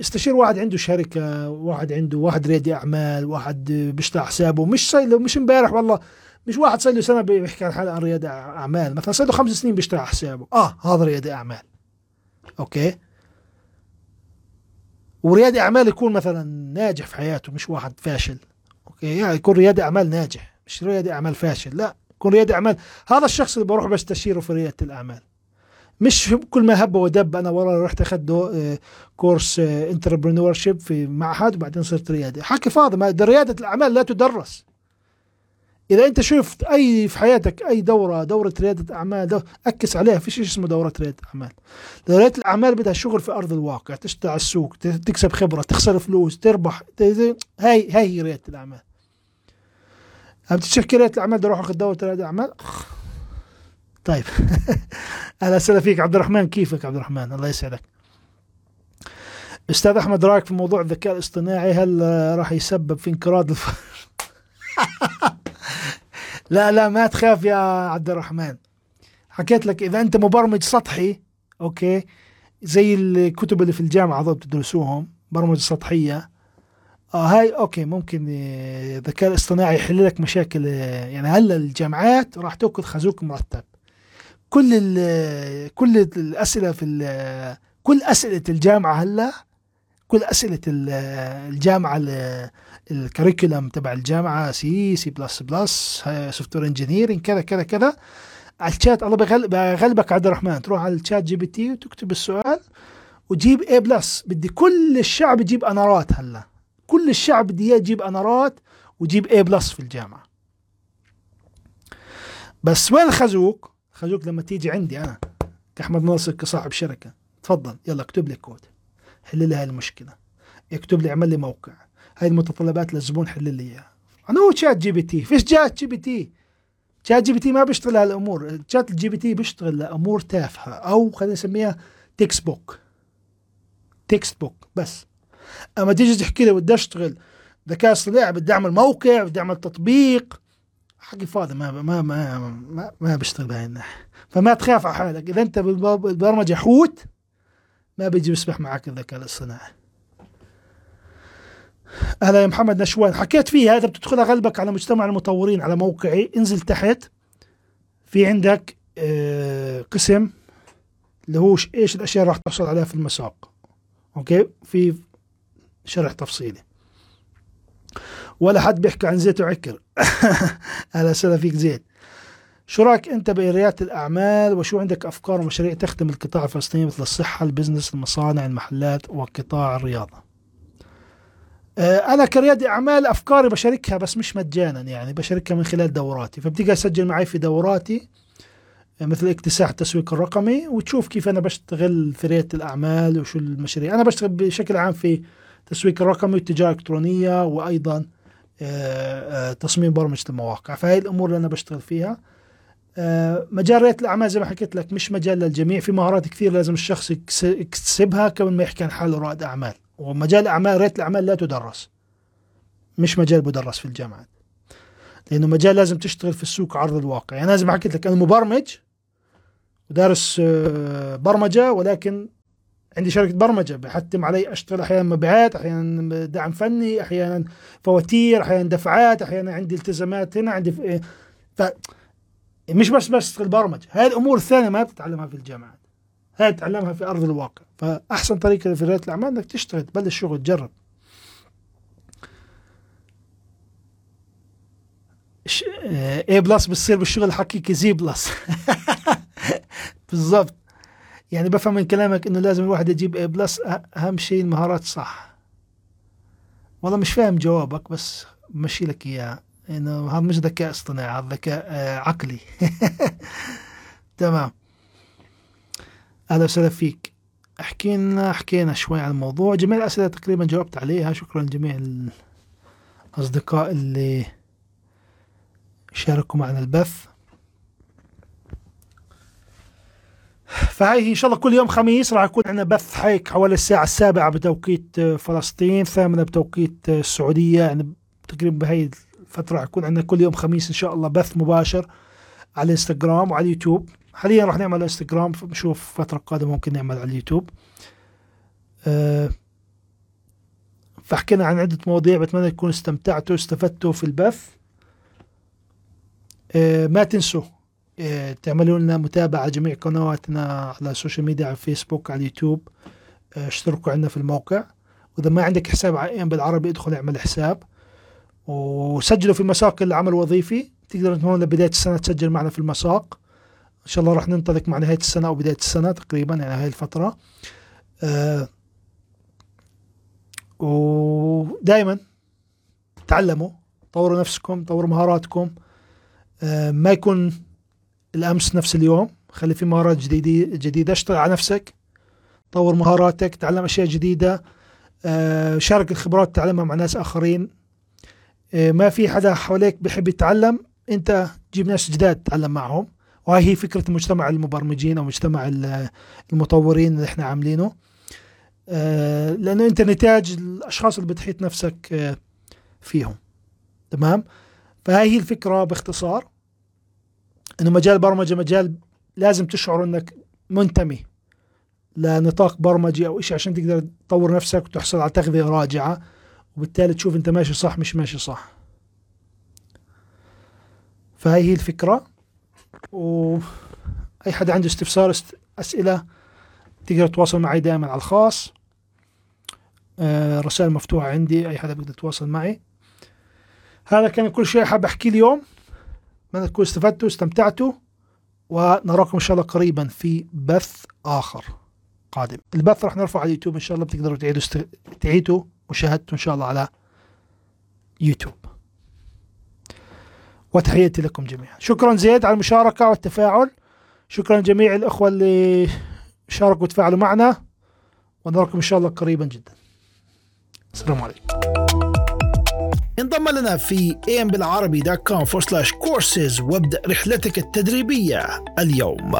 استشير واحد عنده شركة واحد عنده واحد ريادي أعمال واحد بيشتغل حسابه. مش صار مش امبارح والله مش واحد صار له سنة بيحكي عن حاله عن ريادي أعمال. مثلا صار له خمس سنين بيشتغل حسابه. آه هذا ريادي أعمال. okay؟ وريادي أعمال يكون مثلا ناجح في حياته مش واحد فاشل. okay؟ يعني يكون ريادي أعمال ناجح مش ريادي أعمال فاشل لا يكون ريادي أعمال. هذا الشخص اللي بروح بستشيره في ريادة الأعمال. مش كل ما هب ودب أنا ورا رحت أخذت آه، كورس entrepreneurship في معهد وبعدين صرت ريادي. حكي فاضي ما ريادة الأعمال لا تدرس. إذا أنت شفت أي في حياتك أي دورة دورة ريادة أعمال دورة أكس عليها في شيء اسمه دورة ريادة أعمال. رياده الأعمال بدها شغل في أرض الواقع تشتغل على السوق تكسب خبرة تخسر فلوس تربح هاي هاي هي ريادة الأعمال. عم تحكي ريادة الأعمال؟ بدي أروح أخذ دورة ريادة اعمال طيب. أهلا وسهلا فيك عبد الرحمن. كيفك عبد الرحمن؟ الله يسعدك. أستاذ أحمد رأيك في موضوع الذكاء الاصطناعي؟ هل راح يسبب في انقراض الف... لا لا ما تخاف يا عبد الرحمن. حكيت لك إذا أنت مبرمج سطحي okay زي الكتب اللي في الجامعة هذول بتدرسوهم برمجة سطحية. آه هاي okay ممكن آه، الذكاء الاصطناعي يحل لك مشاكل آه، يعني هلأ الجامعات راح تأخذ خازوق مرتب. كل كل الأسئلة في كل أسئلة الجامعة هلأ كل أسئلة الجامعة ال curriculum تبع الجامعة C C++ software engineering كذا كذا كذا. على الشات الله بغلبك عبد الرحمن. تروح على ال ChatGPT وتكتب السؤال وجيب A plus بدي كل الشعب يجيب أنارات هلا. كل الشعب بدي إياه يجيب أنارات ويجيب A plus في الجامعة. بس وين الخزوق خزوق لما تيجي عندي أنا كأحمد ناصر كصاحب شركة. تفضل يلا اكتب لي كود حل لي هاي المشكلة. اكتب لي اعمل لي موقع. هاي المتطلبات للزبون حل لي إياها. أنا هو ChatGPT. فيش ChatGPT. ChatGPT ما بيشتغل على الأمور. chat ال GPT بيشتغل لأمور تافهة أو خلينا نسميها textbook textbook بس. أما تيجي تحكي لي بدي أشتغل ذكاء اصطناعي بدي أعمل موقع بدي أعمل تطبيق حقي فاضي. ما ما ما ما, ما بشتغل بهاي الناحية. فما تخاف على حالك. إذا أنت بالبرمجة حوت ما بيجي بيسبح معك الذكاء الاصطناعي. هلا يا محمد نشوان حكيت فيه هذا بتدخل اغلبك على مجتمع المطورين على موقعي. انزل تحت. في عندك آه قسم اللي هو إيش الأشياء اللي راح تحصل عليها في المساق. أوكي؟ في شرح تفصيلي. ولا حد بيحكي عن زيت وعكر. أهلا وسهلا فيك زيد شو رأيك أنت برياده الأعمال؟ وشو عندك أفكار ومشاريع تخدم القطاع الفلسطيني مثل الصحة البزنس المصانع المحلات وقطاع الرياضة؟ أنا كرياد أعمال أفكاري بشاركها بس مش مجانا يعني بشاركها من خلال دوراتي. فبتقدر تسجل معي في دوراتي آه، مثل اكتساح التسويق الرقمي وتشوف كيف أنا بشتغل في ريادة الأعمال وشو المشاريع. أنا بشتغل بشكل عام في التسويق الرقمي والتجاره الالكترونيه وأيضا آه، تصميم برمجة المواقع. فهي الأمور اللي أنا بشتغل فيها. مجال ريادة الأعمال زي ما حكيت لك مش مجال للجميع. في مهارات كثير لازم الشخص يكسبها قبل ما يحكي عن حاله رائد أعمال. ومجال اعمال رياده الأعمال لا تدرس. مش مجال بدرس في الجامعات لأنه مجال لازم تشتغل في السوق عرض الواقع. يعني لازم حكيت لك أنا مبرمج ودارس آه، برمجة ولكن عندي شركة برمجة. بحتم علي أشتغل أحيانا مبيعات أحيانا دعم فني أحيانا فواتير أحيانا دفعات أحيانا عندي التزامات هنا عندي في ف مش بس بس أشتغل برمجة. هاي الأمور الثانية ما بتتعلمها في الجامعات. هاي تتعلمها في أرض الواقع. فأحسن طريقة في ريادة الأعمال إنك تشتغل تبلش شغل تجرب. A plus بتصير بالشغل الحقيقي زي plus بالضبط. يعني بفهم من كلامك إنه لازم الواحد يجيب اي بلس أهم شيء المهارات صح. والله مش فاهم جوابك بس مشي لك إياه. إنه هذا مش ذكاء اصطناعي هذا ذكاء آه، عقلي. تمام. أهلا وسهلا فيك. احكي لنا حكينا شوي عن الموضوع. جميع الأسئلة تقريبا جاوبت عليها. شكرا لجميع الأصدقاء اللي شاركوا معنا البث. فهي إن شاء الله كل يوم خميس راح يكون عندنا بث هيك حوالي الساعة السابعة بتوقيت فلسطين ثامنة بتوقيت السعودية. يعني تقريبا بهي الفترة راح يكون عندنا كل يوم خميس إن شاء الله بث مباشر على الإنستغرام وعلى اليوتيوب. حاليا راح نعمل على الانستغرام بشوف فترة قادمة ممكن نعمل على اليوتيوب. أه فحكينا عن عدة مواضيع بتمنى تكونوا استمتعتوا استفدتوا في البث. أه ما تنسوا أه تعملوا لنا متابعة جميع قنواتنا على ال social media على الفيسبوك على اليوتيوب. أه اشتركوا عندنا في الموقع. وإذا ما عندك حساب عائم بالعربي ادخل اعمل حساب. وسجلوا في مساق العمل الوظيفي. تقدر هون لبداية السنة تسجل معنا في المساق. إن شاء الله راح ننطلق مع نهاية السنة أو بداية السنة تقريبا يعني هاي الفترة. آه ودائما تعلموا طوروا نفسكم طوروا مهاراتكم. آه ما يكون الأمس نفس اليوم خلي في مهارات جديده جديدة. اشتغل على نفسك طور مهاراتك تعلم أشياء جديدة. آه شارك الخبرات تعلمها مع ناس آخرين. آه ما في حدا حواليك بحب يتعلم أنت جيب ناس جداد تتعلم معهم. وهي هي فكرة مجتمع المبرمجين أو مجتمع المطورين اللي إحنا عاملينه. آه، لأنه أنت نتاج الأشخاص اللي بتحيط نفسك آه، فيهم. تمام؟ فهي هي الفكرة باختصار أنه مجال البرمجة مجال لازم تشعر أنك منتمي لنطاق برمجي أو شيء عشان تقدر تطور نفسك وتحصل على تغذية راجعة وبالتالي تشوف أنت ماشي صح مش ماشي صح. فهي هي الفكرة. وأي حد عنده استفسار است... أسئلة تقدر تتواصل معي دائما على الخاص. آه، رسائل مفتوحة عندي أي حدا بيقدر يتواصل معي. هذا كان كل شيء حاب أحكي اليوم. أتمنى تكونوا استفدتوا واستمتعتوا ونراكم إن شاء الله قريبا في بث آخر قادم. البث راح نرفعه على اليوتيوب إن شاء الله بتقدروا تعيدوا است... تعيدوا مشاهدته إن شاء الله على يوتيوب. وتحياتي لكم جميعا. شكرا زيد على المشاركة والتفاعل. شكرا جميع الأخوة اللي شاركوا وتفاعلوا معنا. ونراكم إن شاء الله قريبا جدا. السلام عليكم. انضم لنا في ambilعربي.com forward slash courses وابدأ رحلتك التدريبية اليوم.